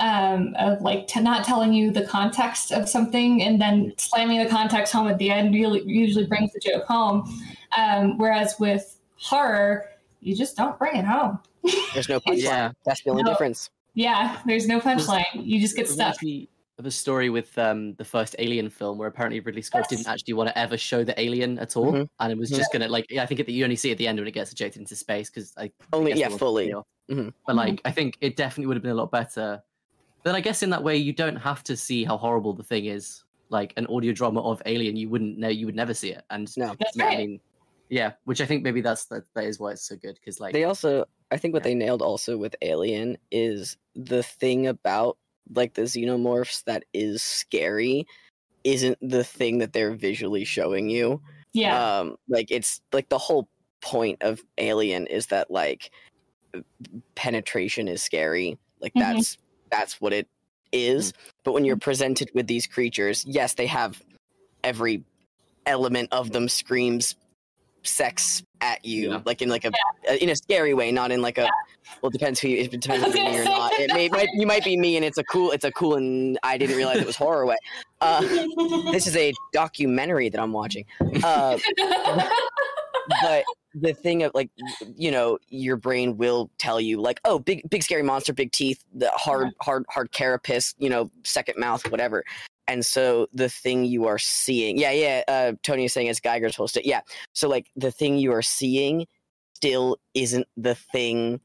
Um, of like to not telling you the context of something and then slamming the context home at the end really usually brings the joke home. Um, whereas with horror, you just don't bring it home. there's no punchline. Yeah. That's the only No. difference. Yeah, there's no punchline. You just get stuck. Reminds me of a story with um, the first Alien film where apparently Ridley Scott Yes. didn't actually want to ever show the alien at all, Mhm. and it was just gonna like yeah, I think at the, you only see it at the end when it gets ejected into space because I Only guess yeah, they wanted to fully. feel. Mhm. But like I think it definitely would have been a lot better. But I guess in that way you don't have to see how horrible the thing is. Like an audio drama of Alien, you wouldn't know, you would never see it. And No. That's I mean, yeah, which I think maybe that's that, that is why it's so good because like They also, I think, what Yeah. they nailed also with Alien is the thing about like the xenomorphs that is scary isn't the thing that they're visually showing you. Yeah. Um, like it's like the whole point of Alien is that like penetration is scary. Like Mhm. that's that's what it is. But when you're presented with these creatures, yes, they have every element of them screams sex at you, Yeah. like in like a in a scary way, not in like a. Well, it depends who you, it depends I if was you're me or not. It may might you might be me, and it's a cool it's a cool and I didn't realize it was horror way. Uh, this is a documentary that I'm watching. Uh, but the thing of like you know your brain will tell you like oh big big scary monster big teeth the hard hard hard carapace you know second mouth whatever and so the thing you are seeing, yeah, yeah. Uh, Tony is saying it's Giger's whole state. Yeah, so like the thing you are seeing still isn't the thing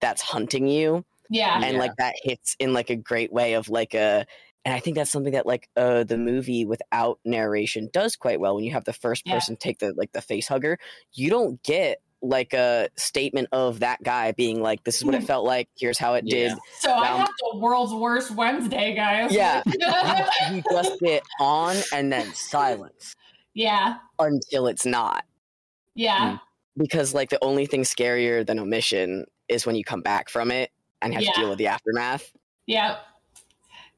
that's hunting you, Yeah. and Yeah. like that hits in like a great way of like a. And I think that's something that like uh the movie without narration does quite well when you have the first Yeah. person take the like the face hugger. You don't get like a statement of that guy being like, "This is what it felt like. Here's how it Yeah. did." So I Um, have the world's worst Wednesday, guys. Yeah. you just get on and then silence yeah. until it's not. Yeah. Because like the only thing scarier than omission is when you come back from it and have Yeah. to deal with the aftermath. Yeah.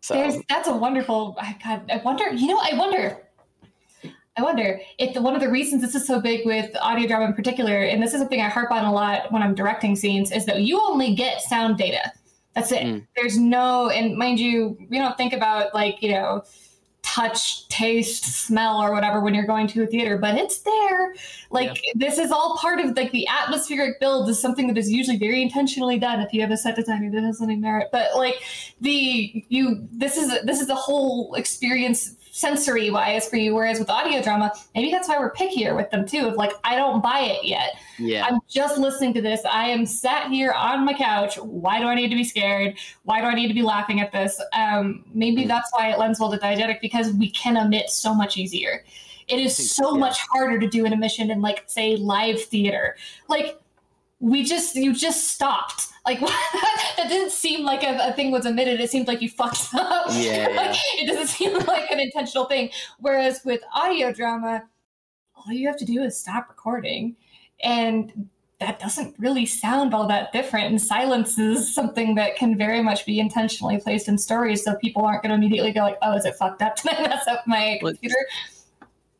So There's, that's a wonderful. I God, I wonder. You know, I wonder. I wonder if the, one of the reasons this is so big with audio drama in particular, and this is something I harp on a lot when I'm directing scenes, is that you only get sound data. That's it. Mm. There's no, and mind you, we don't think about like you know, touch, taste, smell, or whatever when you're going to a theater, but it's there. Like this is all part of like the atmospheric build is something that is usually very intentionally done. If you have a set designer that has any merit, but like the you, this is this is a whole experience sensory wise for you. Whereas with audio drama, maybe that's why we're pickier with them too. Of like, I don't buy it yet. Yeah. I'm just listening to this. I am sat here on my couch. Why do I need to be scared? Why do I need to be laughing at this? Um, maybe Mm. that's why it lends well to diegetic because we can omit so much easier. It is think- so yeah. much harder to do an emission in like say live theater. Like we just you just stopped. Like that didn't seem like a, a thing was omitted. It seemed like you fucked up. Yeah, Like, it doesn't seem like an intentional thing. Whereas with audio drama, all you have to do is stop recording, and that doesn't really sound all that different. And silence is something that can very much be intentionally placed in stories, so people aren't going to immediately go like, "Oh, is it fucked up? Did I mess up my Well, computer?"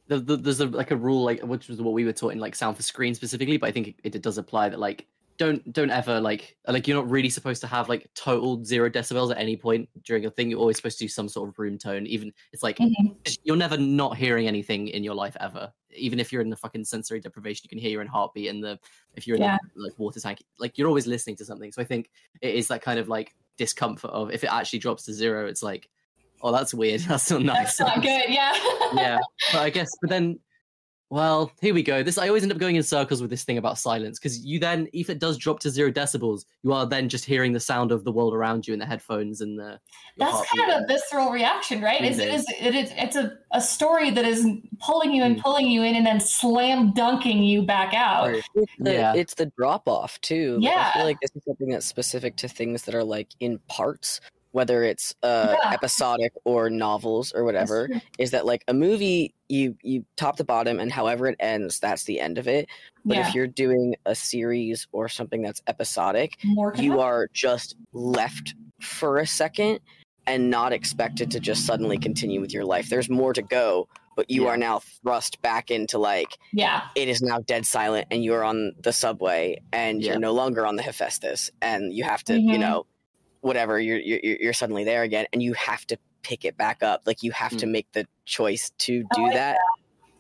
The, the, there's a, like a rule like which was what we were taught in like sound for screen specifically but i think it, it does apply that like don't don't ever like like you're not really supposed to have like total zero decibels at any point during a thing you're always supposed to do some sort of room tone even it's like Mhm. you're never not hearing anything in your life ever even if you're in the fucking sensory deprivation you can hear your own heartbeat and the if you're in Yeah. the like water tank like you're always listening to something so i think it is that kind of like discomfort of if it actually drops to zero it's like oh that's weird that's not nice That's not good. Yeah. yeah but i guess but then well here we go this i always end up going in circles with this thing about silence because you then if it does drop to zero decibels you are then just hearing the sound of the world around you in the headphones and the That's kind of a visceral reaction, right? Is it Amazing. is it is it's a, a story that is pulling you and Mm. pulling you in and then slam dunking you back out. It's the, Yeah. it's the drop off too. Like, I feel like this is something that's specific to things that are like in parts, whether it's uh, Yeah. episodic or novels or whatever. Is that like a movie? You you top to bottom, and however it ends, that's the end of it. But yeah, if you're doing a series or something that's episodic, you are just left for a second and not expected to just suddenly continue with your life. There's more to go, but you Yeah. are now thrust back into like yeah, it is now dead silent and you're on the subway and Yeah. you're no longer on the Hephaestus and you have to, you Mhm. know, whatever, you're, you're you're suddenly there again and you have to pick it back up. Like you have to Mm. make the choice to I do like that.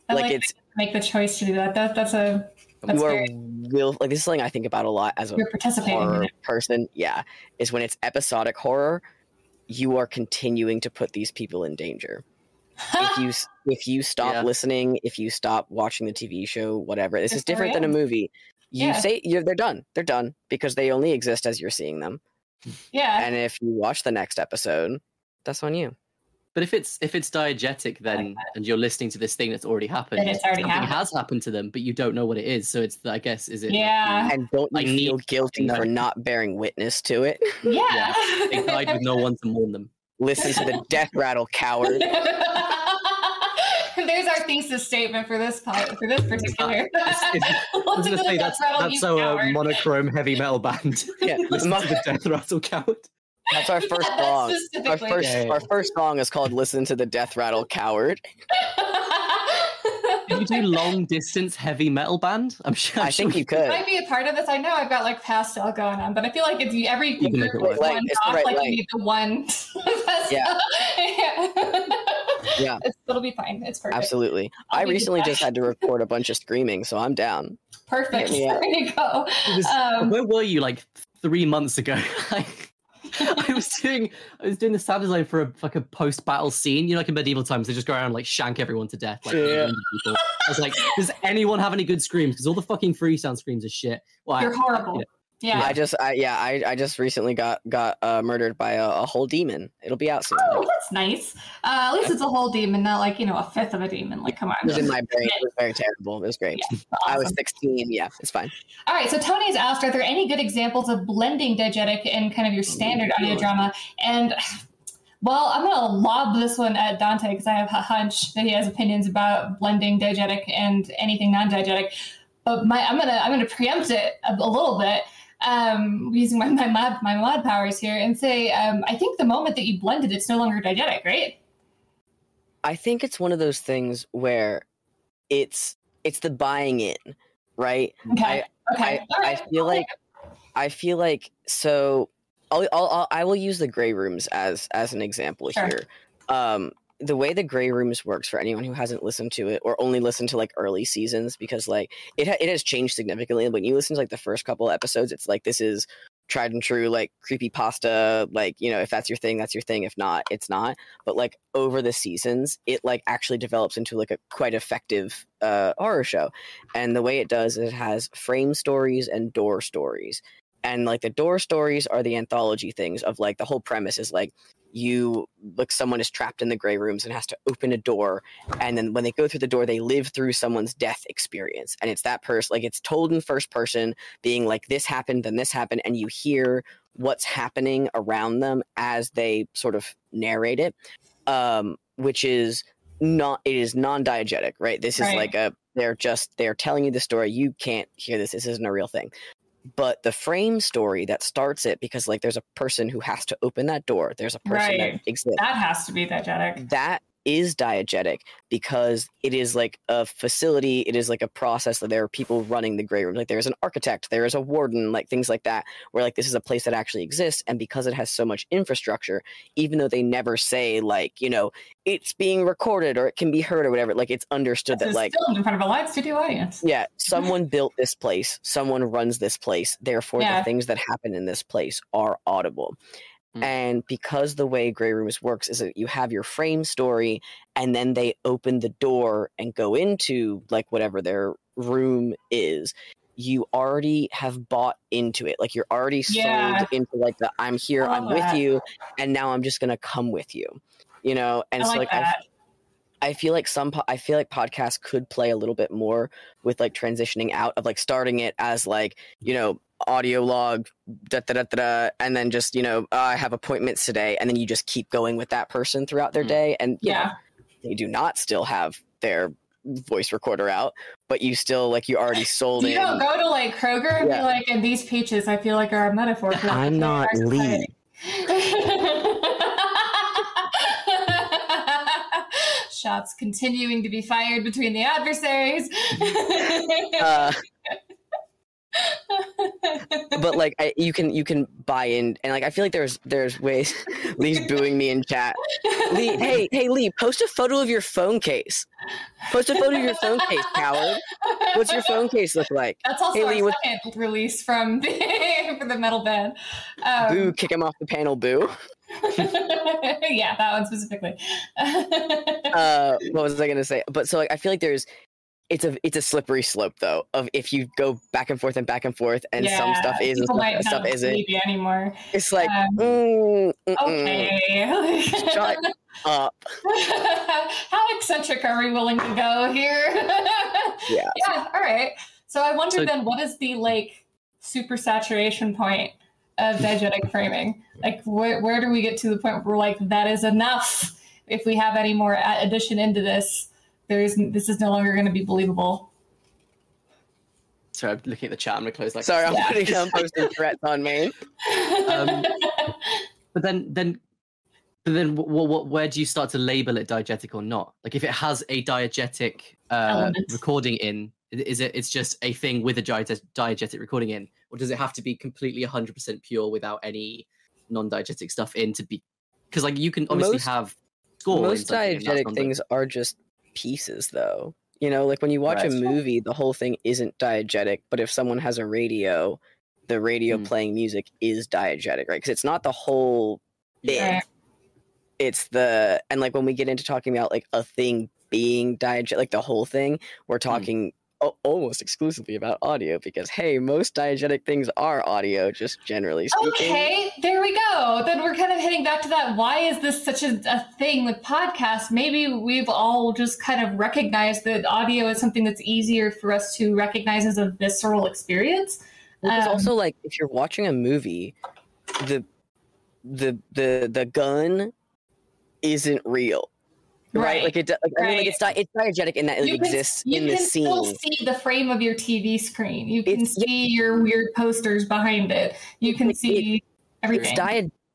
I Like, like it's make the choice to do that. That that's a that's you are very will like this is something I think about a lot as a participating horror person. Yeah, is when it's episodic horror, you are continuing to put these people in danger. if you if you stop Yeah. listening, if you stop watching the TV show, whatever, this It's is different the than a movie. You Yeah. say you're, they're done. They're done because they only exist as you're seeing them. Yeah, And if you watch the next episode, that's on you. But if it's if it's diegetic, then and you're listening to this thing that's already happened, Then it's already something happened. has happened to them, but you don't know what it is. So it's I guess is it? Yeah. And don't you I feel guilty for know. not bearing witness to it? yeah. They died with no one to mourn them. Listen to the death rattle, coward. There's our thesis statement for this pod, for this particular. I was Listen gonna to say that's death that's you so uh, coward. monochrome heavy metal band. Yeah, Listen to the death rattle count. that's our first song. Our first, Yeah, yeah. our first song is called "Listen to the Death Rattle, Coward." Did you do long distance heavy metal band? I'm sure. I I'm think sure you could. I might be a part of this. I know I've got like pastel going on, but I feel like it's every You group it is one Like, it's off, right like length. you need the one. Yeah. yeah. Yeah. It's, it'll be fine. It's perfect. Absolutely. I'll I recently just had to record a bunch of screaming, so I'm down. Perfect. Yeah. There you go. It was- Um, Where were you like three months ago? I was doing I was doing the sound design for a like a post battle scene. You know, like in medieval times, they just go around and, like shank everyone to death. Like Yeah. people. I was like, does anyone have any good screams? Because all the fucking freesound screams are shit. Well, I- You're horrible. Yeah. I just, I yeah, I, I just recently got got uh, murdered by a, a whole demon. It'll be out soon. Oh, that's nice. Uh, at least it's a whole demon, not like you know a fifth of a demon. Like, come on. It was in my brain. It was very terrible. It was great. I was 16. Yeah, it's fine. All right, so Tony's asked, are there any good examples of blending diegetic and kind of your standard audio drama? And well, I'm going to lob this one at Dante because I have a hunch that he has opinions about blending diegetic and anything non-diegetic. But my, I'm gonna I'm gonna preempt it a, a little bit um, using my my mod my mod powers here and say um, I think the moment that you blend it, it's no longer diegetic, right? I think it's one of those things where it's it's the buying in, right? Okay, okay, I, right. I feel like I feel like so I'll, I'll, I'll I will use the gray rooms as as an example Sure. here. Um, the way the gray rooms works for anyone who hasn't listened to it or only listened to like early seasons because like it ha- it has changed significantly. When you listen to like the first couple episodes, it's like this is tried and true like creepy pasta like you know if that's your thing that's your thing. If not it's not. But like over the seasons it like actually develops into like a quite effective uh horror show. And the way it does is it has frame stories and door stories. And like the door stories are the anthology things of like the whole premise is like you like someone is trapped in the gray rooms and has to open a door and then when they go through the door they live through someone's death experience. And it's that person like it's told in first person being like this happened then this happened and you hear what's happening around them as they sort of narrate it um which is not it is non-diegetic right? This is Right. like a they're just they're telling you the story. You can't hear this. This isn't a real thing but the frame story that starts it because like there's a person who has to open that door there's a person Right. that exists that has to be diegetic. that is diegetic because it is like a facility it is like a process that there are people running the gray room like there's an architect there is a warden like things like that where like this is a place that actually exists and because it has so much infrastructure even though they never say like you know it's being recorded or it can be heard or whatever like it's understood This that like in front of a live studio audience. yeah, someone built this place, someone runs this place, therefore Yeah. the things that happen in this place are audible. Mm. And because the way Grey Rooms works is that you have your frame story and then they open the door and go into like whatever their room is. You already have bought into it. Like you're already sold Yeah. into like the I'm here, I'm love with you, and now I'm just gonna come with you. You know, and I so like like I. I feel like some po- I feel like podcasts could play a little bit more with like transitioning out of like starting it as like you know audio log da da da da, da and then just you know "Oh, I have appointments today and then you just keep going with that person throughout their Mm. day and you know, Yeah. they do not still have their voice recorder out but you still like you already sold You in don't go to like Kroger and Yeah. be like, and these peaches, I feel like are a metaphor for I'm not our Lee. Shots continuing to be fired between the adversaries. uh, but like I, you can you can buy in and like I feel like there's there's ways Lee's booing me in chat Lee, hey, hey, Lee, post a photo of your phone case. Post a photo of your phone case, coward. What's your phone case look like? That's also Hey, Lee, second release from the, for the metal band. Um, boo, kick him off the panel, boo. yeah, that one specifically. Uh, what was I gonna say? But so like, I feel like there's, it's a it's a slippery slope though of if you go back and forth and back and forth, and some stuff is and people stuff, might stuff not isn't. anymore. It's like, Um, mm, Okay. shut up. How eccentric are we willing to go here? Yeah. Yeah. All right. So I wonder So- then, what is the like super saturation point of diegetic framing? Like, where where do we get to the point where we're like, that is enough? If we have any more addition into this, there's this is no longer going to be believable. Sorry, I'm looking at the chat. I'm gonna close like. Sorry, I'm Yeah. putting I'm posting threats on me. Um, But then, then, but then, what, what, where do you start to label it diegetic or not? Like, if it has a diegetic uh, recording in, is it? It's just a thing with a diet- diegetic recording in, or does it have to be completely 100% pure without any non-diegetic stuff in to be? Because like you can obviously Most- have score. Most something diegetic things are just pieces, though. You know, like when you watch Right. a movie, the whole thing isn't diegetic. But if someone has a radio, the radio Mm. playing music is diegetic, right? Because it's not the whole thing. Right. It's the and like when we get into talking about like a thing being diegetic, like the whole thing, we're talking a- almost exclusively about audio because hey, most diegetic things are audio, just generally speaking. Okay, there we go. Then we're kind of heading back to that. Why is this such a, a thing with podcasts? Maybe we've all just kind of recognized that audio is something that's easier for us to recognize as a visceral experience. It's Um, also like if you're watching a movie, the the the the gun isn't real. Right, Right, like it. do- Like, I mean, like it's di- it's diegetic in that it You exists You in the scene. You can still scene. see the frame of your TV screen. You can It's- see your weird posters behind it. You can It- see everything. It's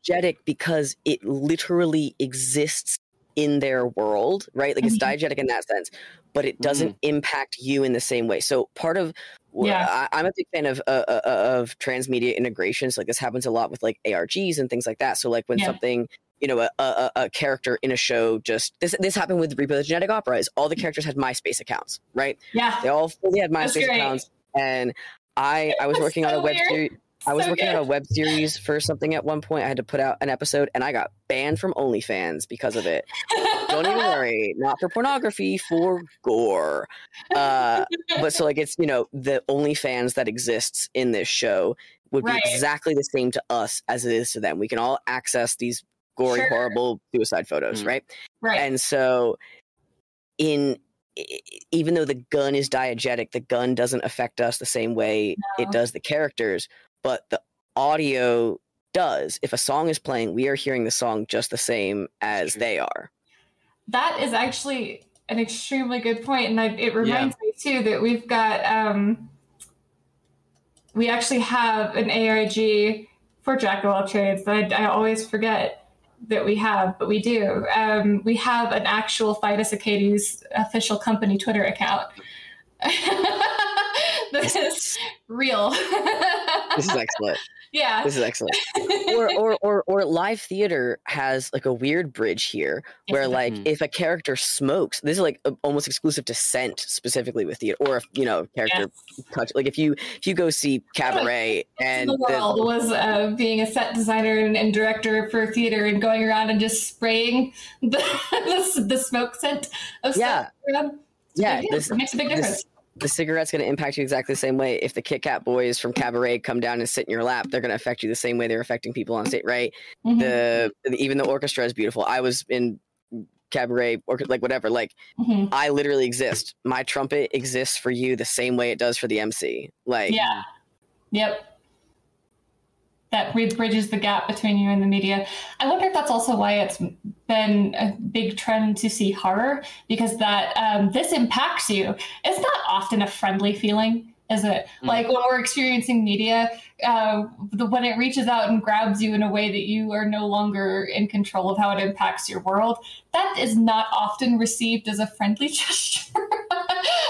diegetic because it literally exists in their world, right? Like it's Mhm. diegetic in that sense, but it doesn't impact you in the same way. So part of Yeah. I, I'm a big fan of uh, uh, uh, of transmedia integrations. Like this happens a lot with like ARGs and things like that. So like when Yeah. something you know a, a, a character in a show just this this happened with Repo the Genetic Opera is all the characters had MySpace accounts, right? yeah. They all fully had MySpace accounts, and I I was That's working on a web weird. series. I was So working on a web series for something at one point. I had to put out an episode, and I got banned from OnlyFans because of it. Don't even worry, not for pornography, for gore. Uh, but so like it's you know the OnlyFans that exists in this show would Right. be exactly the same to us as it is to them. We can all access these gory, Sure. horrible suicide photos, Mm. right? right. And so, in even though the gun is diegetic, the gun doesn't affect us the same way No. it does the characters, but the audio does. If a song is playing, we are hearing the song just the same as they are. That is actually an extremely good point, and I, it reminds me too that we've got um, we actually have an ARG for Jack of all trades that I, I always forget that we have, but we do. Um, we have an actual Fidus official company Twitter account. this is real. This is excellent. Yeah. This is excellent. Or, or, or, or live theater has like a weird bridge here where Yes, like Mhm. if a character smokes, this is like a- almost exclusive to scent specifically with theater, or if you know character touch like if you if you go see cabaret and in the the- was uh, being a set designer and, and director for theater and going around and just spraying the the, the smoke scent of Yeah. stuff around. Yeah, this- it makes a big this- difference. The cigarette's going to impact you exactly the same way. If the Kit Kat boys from Cabaret come down and sit in your lap, they're going to affect you the same way they're affecting people on stage, right? Mhm, The even the orchestra is beautiful. I was in Cabaret or like whatever. Like mhm. I literally exist. My trumpet exists for you the same way it does for the MC. Like Yeah. Yep. That bridges the gap between you and the media. I wonder if that's also why it's been a big trend to see horror because that um, this impacts you. It's not often a friendly feeling, is it? Mm. Like when we're experiencing media, uh, the, when it reaches out and grabs you in a way that you are no longer in control of how it impacts your world, that is not often received as a friendly gesture.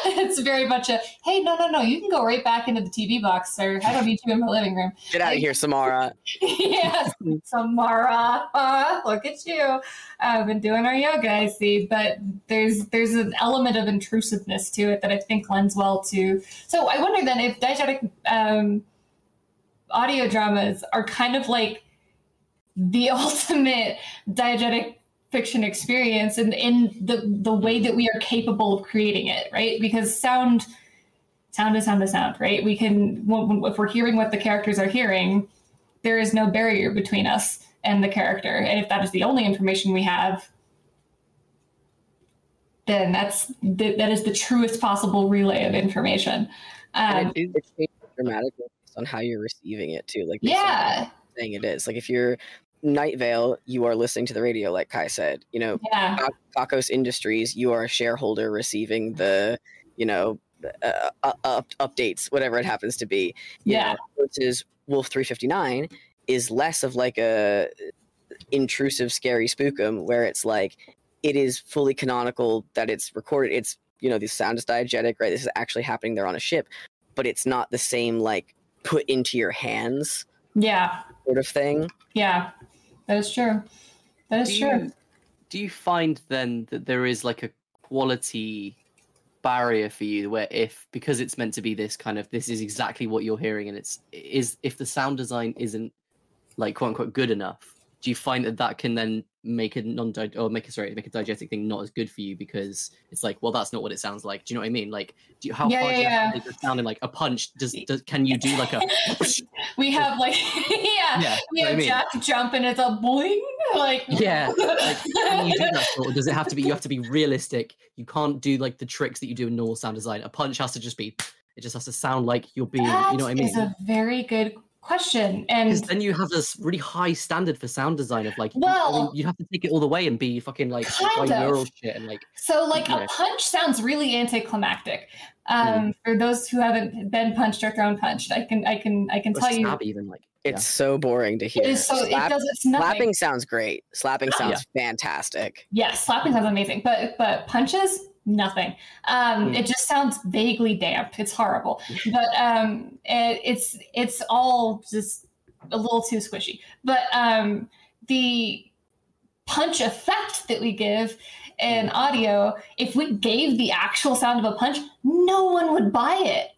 it's very much a hey, no, no, no, you can go right back into the TV box, sir. I don't need you in my living room. get out of here, Samara. yes, Samara, uh, look at you. I've been doing our yoga, I see, but there's there's an element of intrusiveness to it that I think lends well to. So I wonder then if diegetic um, audio dramas are kind of like the ultimate diegetic fiction experience and in the the way that we are capable of creating it right because sound sound is sound to sound right we can if we're hearing what the characters are hearing there is no barrier between us and the character and if that is the only information we have then that's th- that is the truest possible relay of information um, it, it changes dramatically based on how you're receiving it too. Like yeah saying it is. Like if you're Night Vale, you are listening to the radio, like Kai said. You know, yeah Kakos Industries, you are a shareholder receiving the, you know, uh, uh, up, updates, whatever it happens to be. you Yeah. know, versus Wolf 359 is less of like a intrusive, scary spookum where it's like it is fully canonical that it's recorded. It's you know the sound is diegetic, right? This is actually happening there on a ship, but it's not the same like put into your hands yeah sort of thing. yeah that is true. That is do true. you, do you find then that there is like a quality barrier for you where if because it's meant to be this kind of this is exactly what you're hearing and it's is if the sound design isn't like quote unquote good enough do you find that that can then make a non or make a sorry make a diegetic thing not as good for you because it's like well that's not what it sounds like. Do you know what i mean? Like do you how Yeah, far do you yeah, have it sound in like a punch? Does, does can you do like a we have like yeah, yeah we you know what have I mean? Jack jump and it's a boing like Yeah, like, can you do that or does it have to be you have to be realistic? You can't do like the tricks that you do in normal sound design. A punch has to just be it just has to sound like you're being That you know what i mean? a very good question and then you have this really high standard for sound design of like you- I mean, Well- you have to take it all the way and be fucking like Kind of. binaural shit and like so like Yeah. a punch sounds really anticlimactic um Mm-hmm. for those who haven't been punched or thrown punched i can i can i can or tell you even like It's so boring to hear. it is so Slap- it does it's nothing slapping sounds great. Slapping sounds fantastic. Yes, slapping sounds amazing, but but punches, nothing. Um, Hmm. It just sounds vaguely damp. It's horrible, but um, it, it's it's all just a little too squishy. But um, the punch effect that we give in audio, if we gave the actual sound of a punch, no one would buy it.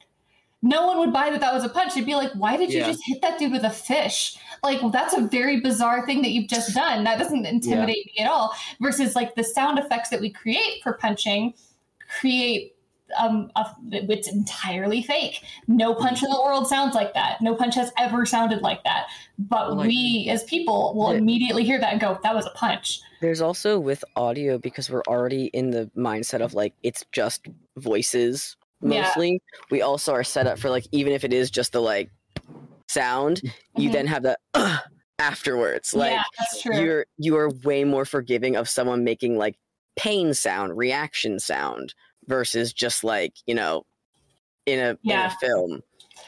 No one would buy that that was a punch. They'd be like, "Why did you Yeah. just hit that dude with a fish?" Like that's a very bizarre thing that you've just done. That doesn't intimidate me at all. Versus like the sound effects that we create for punching create um a, it's entirely fake. No punch in the world sounds like that. No punch has ever sounded like that. But like- we as people will Yeah. immediately hear that and go, "That was a punch." There's also with audio because we're already in the mindset of like it's just voices Yeah. mostly. We also are set up for like even if it is just the like sound, you Mhm. then have the uh, afterwards. Like yeah, you're you are way more forgiving of someone making like pain sound, reaction sound versus just like, you know, in a in a film.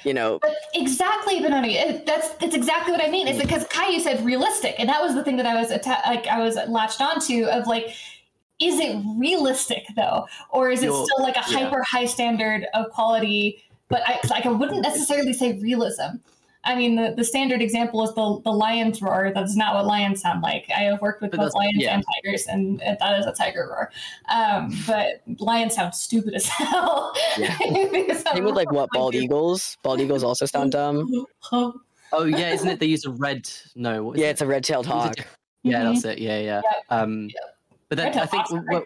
You know, But exactly, Benoni. That's that's exactly what I mean. Is because Caillou said realistic, and that was the thing that I was atta- like I was latched onto of like, is it realistic though, or is it You're- still like a yeah. hyper high standard of quality? But I like I wouldn't necessarily say realism. I mean, the, the standard example is the the lion's roar. That's not what lions sound like. I have worked with But both lions yeah. and tigers, and that is a tiger roar. Um, but lions sound stupid as hell. Yeah. They sound same with like what bald eagles. Bald eagles also sound dumb. oh yeah isn't it they use a red no what is Yeah, it? it's a red-tailed It was a hawk. diff- yeah Mhm. that's it yeah yeah Yep. um but then i think hawks are when,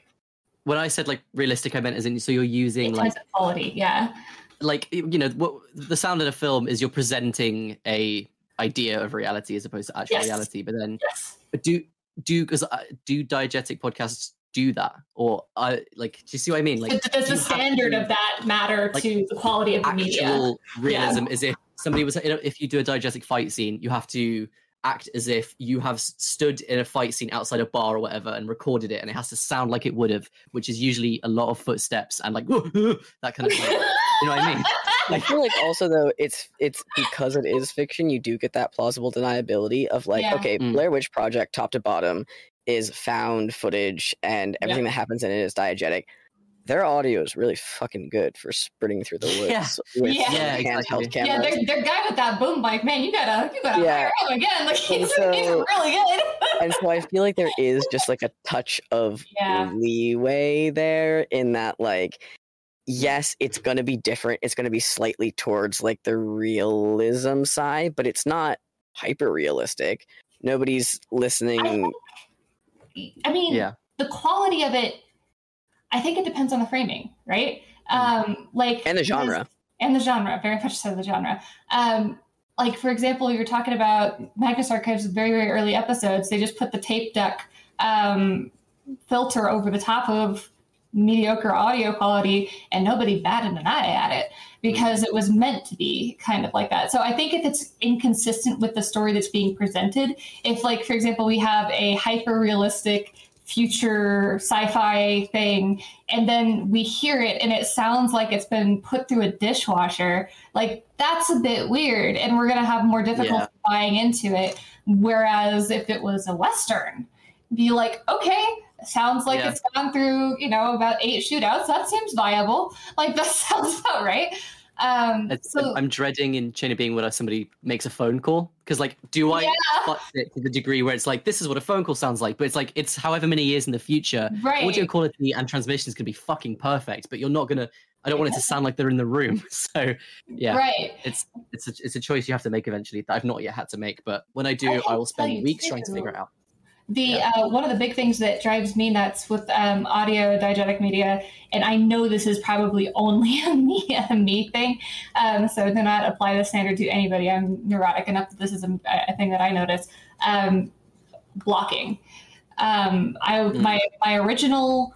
when i said like realistic i meant as in so you're using like quality, yeah. Like you know what the sound of a film is you're presenting a idea of reality as opposed to actual Yes. reality but then Yes. but do do because uh, do diegetic podcasts do that or i like do you see what i mean like Does- does the standard to of that matter like, to the quality of the media? actual realism is if somebody was if you do a diegetic fight scene you have to act as if you have stood in a fight scene outside a bar or whatever and recorded it and it has to sound like it would have which is usually a lot of footsteps and like that kind of thing you know what i mean I feel like also though it's it's because it is fiction, you do get that plausible deniability of like, Yeah. okay, Mm. Blair Witch Project top to bottom is found footage and everything that happens in it is diegetic. Their audio is really fucking good for sprinting through the woods Yeah. with Yeah. Yeah, handheld exactly. cameras. yeah, their, their guy with that boom mic, man, you gotta you gotta Yeah. hire him again. Like And he's, so- he's really good. and so I feel like there is just like a touch of Yeah. leeway there in that like yes, it's going to be different. It's going to be slightly towards like the realism side, but it's not hyper realistic. Nobody's listening. I mean, yeah the quality of it, I think it depends on the framing, right? Um, like And the genre. and the genre, very much so the genre. Um, like for example, you're talking about Magnus Archives' very very early episodes. They just put the tape deck um, filter over the top of mediocre audio quality, and nobody batted an eye at it because it was meant to be kind of like that. So I think if it's inconsistent with the story that's being presented, if like for example we have a hyper realistic future sci-fi thing and then we hear it and it sounds like it's been put through a dishwasher. Like that's a bit weird and we're going to have more difficulty buying into it. Whereas if it was a western be like okay sounds like Yeah. it's gone through you know about eight shootouts. That seems viable. Like that sounds about right Um, so I'm dreading in Chain of Being when somebody makes a phone call because, like, do I Yeah. fuck it to the degree where it's like this is what a phone call sounds like, but it's like it's however many years in the future, right, audio quality and transmission is gonna be fucking perfect, but you're not gonna. I don't want it to sound like they're in the room, so yeah, right. it's it's a, it's a choice you have to make eventually that I've not yet had to make, but when I do, I I, will spend weeks trying to figure it out. The Yeah. uh, one of the big things that drives me nuts with um, audio diegetic media, and I know this is probably only a me a me thing, um, so do not apply this standard to anybody. I'm neurotic enough that this is a, a thing that I notice. Um, blocking. Um, I Mm. my my original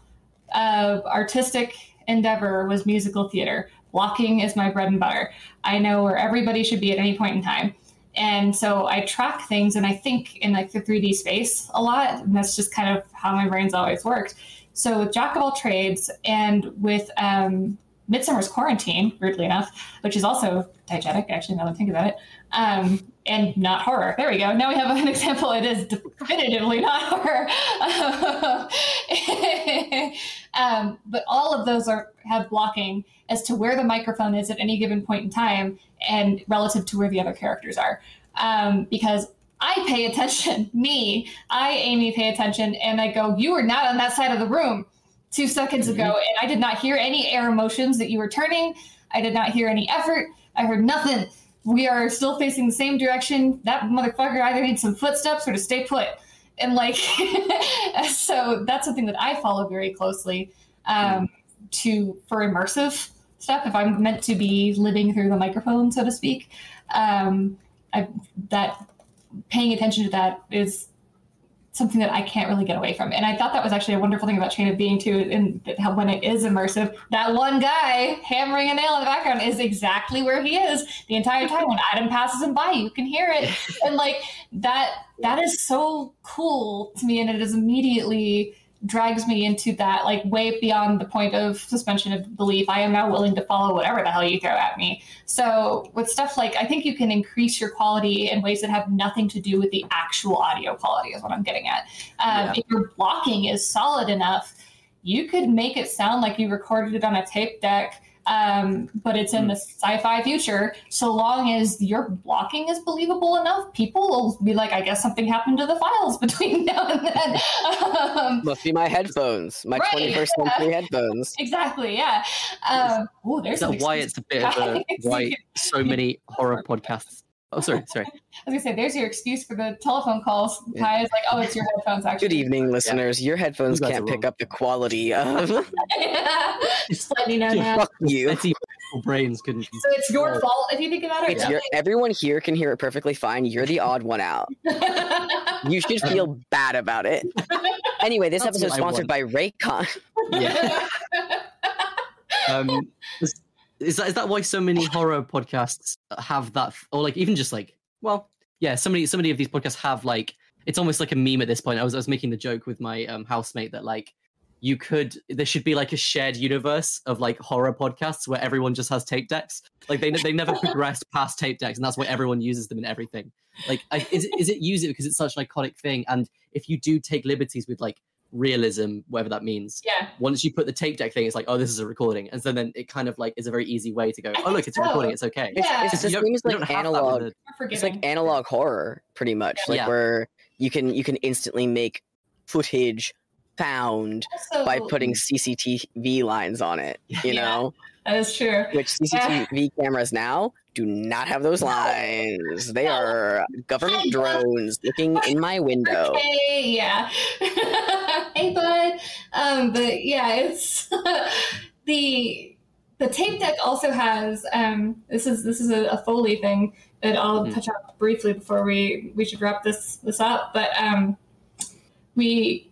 uh, artistic endeavor was musical theater. Blocking is my bread and butter. I know where everybody should be at any point in time. And so I track things and I think in like the 3D space a lot. And that's just kind of how my brain's always worked. So with Jack of all trades and with um, Midsummer's Quarantine, weirdly enough, which is also diegetic, actually, now that I think about it, um, and not horror. There we go. Now we have an example. It is definitively not horror. um, but all of those are have blocking as to where the microphone is at any given point in time and relative to where the other characters are. Um, because I pay attention, me, I, Amy, pay attention, and I go, You were not on that side of the room two seconds ago, and I did not hear any air motions that you were turning. I did not hear any effort. I heard nothing. We are still facing the same direction. That motherfucker either needs some footsteps or to stay put. And like, so that's something that I follow very closely um, to for immersive stuff. If I'm meant to be living through the microphone, so to speak, um, I, that paying attention to that is something that I can't really get away from. And I thought that was actually a wonderful thing about Chain of Being too, and when it is immersive, that one guy hammering a nail in the background is exactly where he is the entire time. When Adam passes him by, you can hear it, and like that. That is so cool to me, and it is immediately drags me into that like way beyond the point of suspension of belief. I am now willing to follow whatever the hell you throw at me. So with stuff like I think you can increase your quality in ways that have nothing to do with the actual audio quality is what I'm getting at. Um, Yeah. If your blocking is solid enough, you could make it sound like you recorded it on a tape deck. Um, but it's in the sci-fi future. So long as your blocking is believable enough, people will be like, "I guess something happened to the files between now and then." um, Must be my headphones, my Right, 21st yeah. century headphones. Exactly. Yeah. Um, ooh, there's Is that why it's a bit of a why so many horror podcasts? Oh, sorry, sorry. I was gonna say, there's your excuse for the telephone calls. Yeah. Kai is like, oh, it's your headphones. Actually, Good evening, listeners. Your headphones You can't pick wrong. up the quality of. Just letting you know Yeah. now. Fuck you. Let's see if people's brains couldn't. So it's your fault if you think about it. It's your, everyone here can hear it perfectly fine. You're the odd one out. You should feel bad about it. Anyway, this That's episode is sponsored by Raycon. Yeah. Um, is, is that is that why so many horror podcasts have that, or like even just like, well, yeah, so many so many of these podcasts have like, it's almost like a meme at this point. I was I was making the joke with my um, housemate that like. You could. There should be like a shared universe of like horror podcasts where everyone just has tape decks. Like they they never progress past tape decks, and that's why everyone uses them in everything. Like, I, is it, is it use it because it's such an iconic thing? And if you do take liberties with like realism, whatever that means, yeah. once you put the tape deck thing, it's like, oh, this is a recording, and so then it kind of like is a very easy way to go. I Oh, look, think it's a recording. It's okay. It's, Yeah. it's the You don't- same as you like don't have that with analog. the- It's like analog horror, pretty much. Yeah. Like Yeah. where you can you can instantly make footage found Also- by putting CCTV lines on it. You Yeah. know, that is true. which CCTV cameras now do not have those lines. They are government drones looking in my window. Okay, yeah. hey, bud. Um, but yeah, it's the the tape deck also has um, this is this is a, a foley thing that I'll Mhm. touch on briefly before we we should wrap this this up. But um, we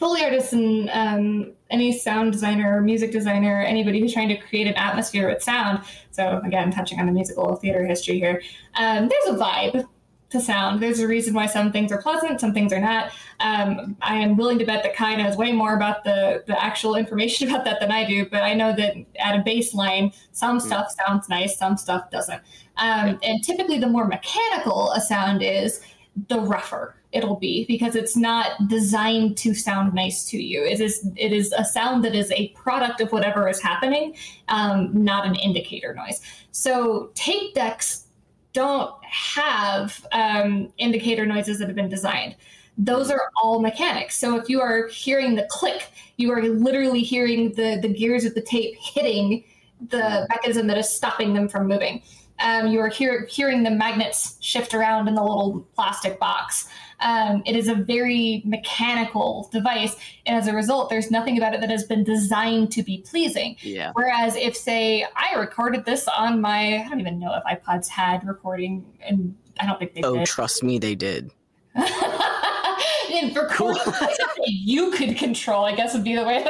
foley artists and um, any sound designer or music designer, anybody who's trying to create an atmosphere with sound. So again, touching on the musical theater history here, um, there's a vibe to sound. There's a reason why some things are pleasant, some things are not. Um, I am willing to bet that Kai knows way more about the, the actual information about that than I do, but I know that at a baseline, some stuff sounds nice, some stuff doesn't. Um, and typically, the more mechanical a sound is, the rougher it'll be because it's not designed to sound nice to you. It is it is a sound that is a product of whatever is happening, um, not an indicator noise. So tape decks don't have um, indicator noises that have been designed. Those are all mechanics. So if you are hearing the click, you are literally hearing the the gears of the tape hitting the mechanism that is stopping them from moving. Um, you are hear, hearing the magnets shift around in the little plastic box. Um, it is a very mechanical device, and as a result, there's nothing about it that has been designed to be pleasing. Yeah. Whereas if, say, I recorded this on my, I don't even know if iPods had recording, and I don't think they did. Oh, did. trust me, they did. and for cool. you could control, I guess would be the way.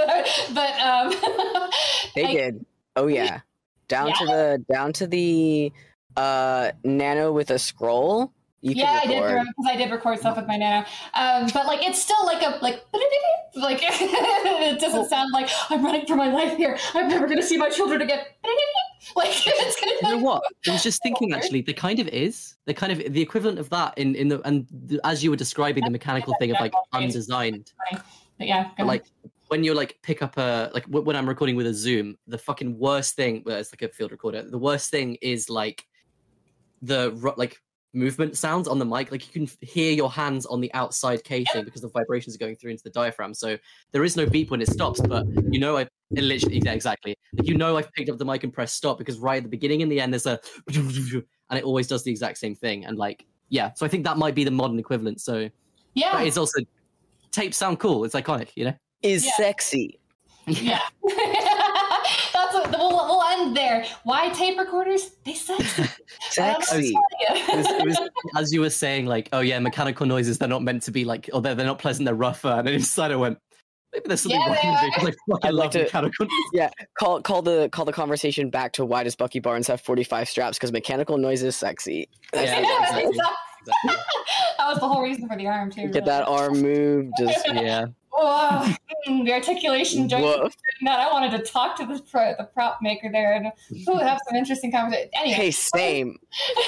but um, They I- did. Oh yeah. Down to the down to the uh nano with a scroll. You yeah, I did because I did record stuff with my nano. Um, but like, it's still like a like like it doesn't sound like I'm running for my life here. I'm never gonna see my children again. Like it's gonna. You know what? I was just thinking actually, there kind of is. The kind of the equivalent of that in in the and the, as you were describing the mechanical thing of like undesigned. But yeah, But, like when you like pick up a like w- when I'm recording with a Zoom, the fucking worst thing. Well, it's like a field recorder. The worst thing is like the like movement sounds on the mic. Like you can hear your hands on the outside casing because the vibrations are going through into the diaphragm. So there is no beep when it stops, but you know I literally yeah, exactly. Like you know I've picked up the mic and pressed stop because right at the beginning and the end there's a and it always does the exact same thing. And like yeah, so I think that might be the modern equivalent. So yeah, but it's also tapes sound cool. It's iconic, you know. Is Yeah. sexy. yeah. That's what we'll, we'll end there. Why tape recorders? They sexy. Sexy. it was, it was as you were saying, like, oh yeah, mechanical noises, they're not meant to be like, or they're, they're not pleasant, they're rougher. And then inside I went, maybe there's something Yeah, wrong with it. 'cause I fucking I'd like love to- mechanical noises. Call call the call the conversation back to why does Bucky Barnes have 45 straps? Because mechanical noise is sexy. Yeah, Yeah, exactly. exactly. exactly. that was the whole reason for the arm too. Get that arm moved. Just Yeah. Whoa, mm, the articulation joint. woof. That I wanted to talk to the pro, the prop maker there and ooh, have some interesting conversation. Anyway, Hey, same.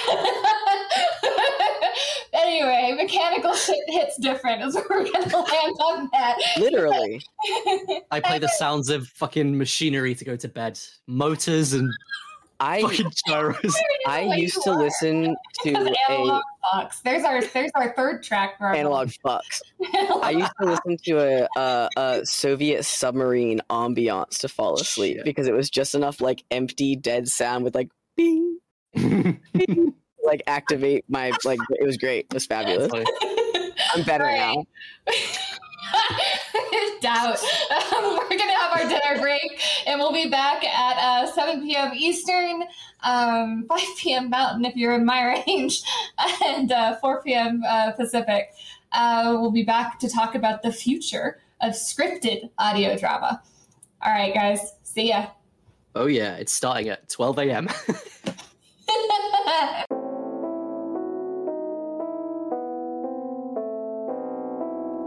anyway, mechanical shit hits different. Is where we're gonna land on that. Literally. I play the sounds of fucking machinery to go to bed. Motors and I fucking gyros. I used to listen to Because a analog fucks. There's our there's our third track for our analog fucks. I used to listen to a, a, a Soviet submarine ambiance to fall asleep Shit. because it was just enough like empty dead sound with like bing, bing, like activate my like it was great. It was fabulous. I'm better Right. now. Doubt. Um, we're gonna have our dinner break, and we'll be back at uh, 7 p.m. Eastern, um, 5 p.m. Mountain if you're in my range, and uh, 4 p.m. Uh, Pacific. Uh, we'll be back to talk about the future of scripted audio drama. All right, guys. See ya. oh yeah, it's starting at 12 a.m.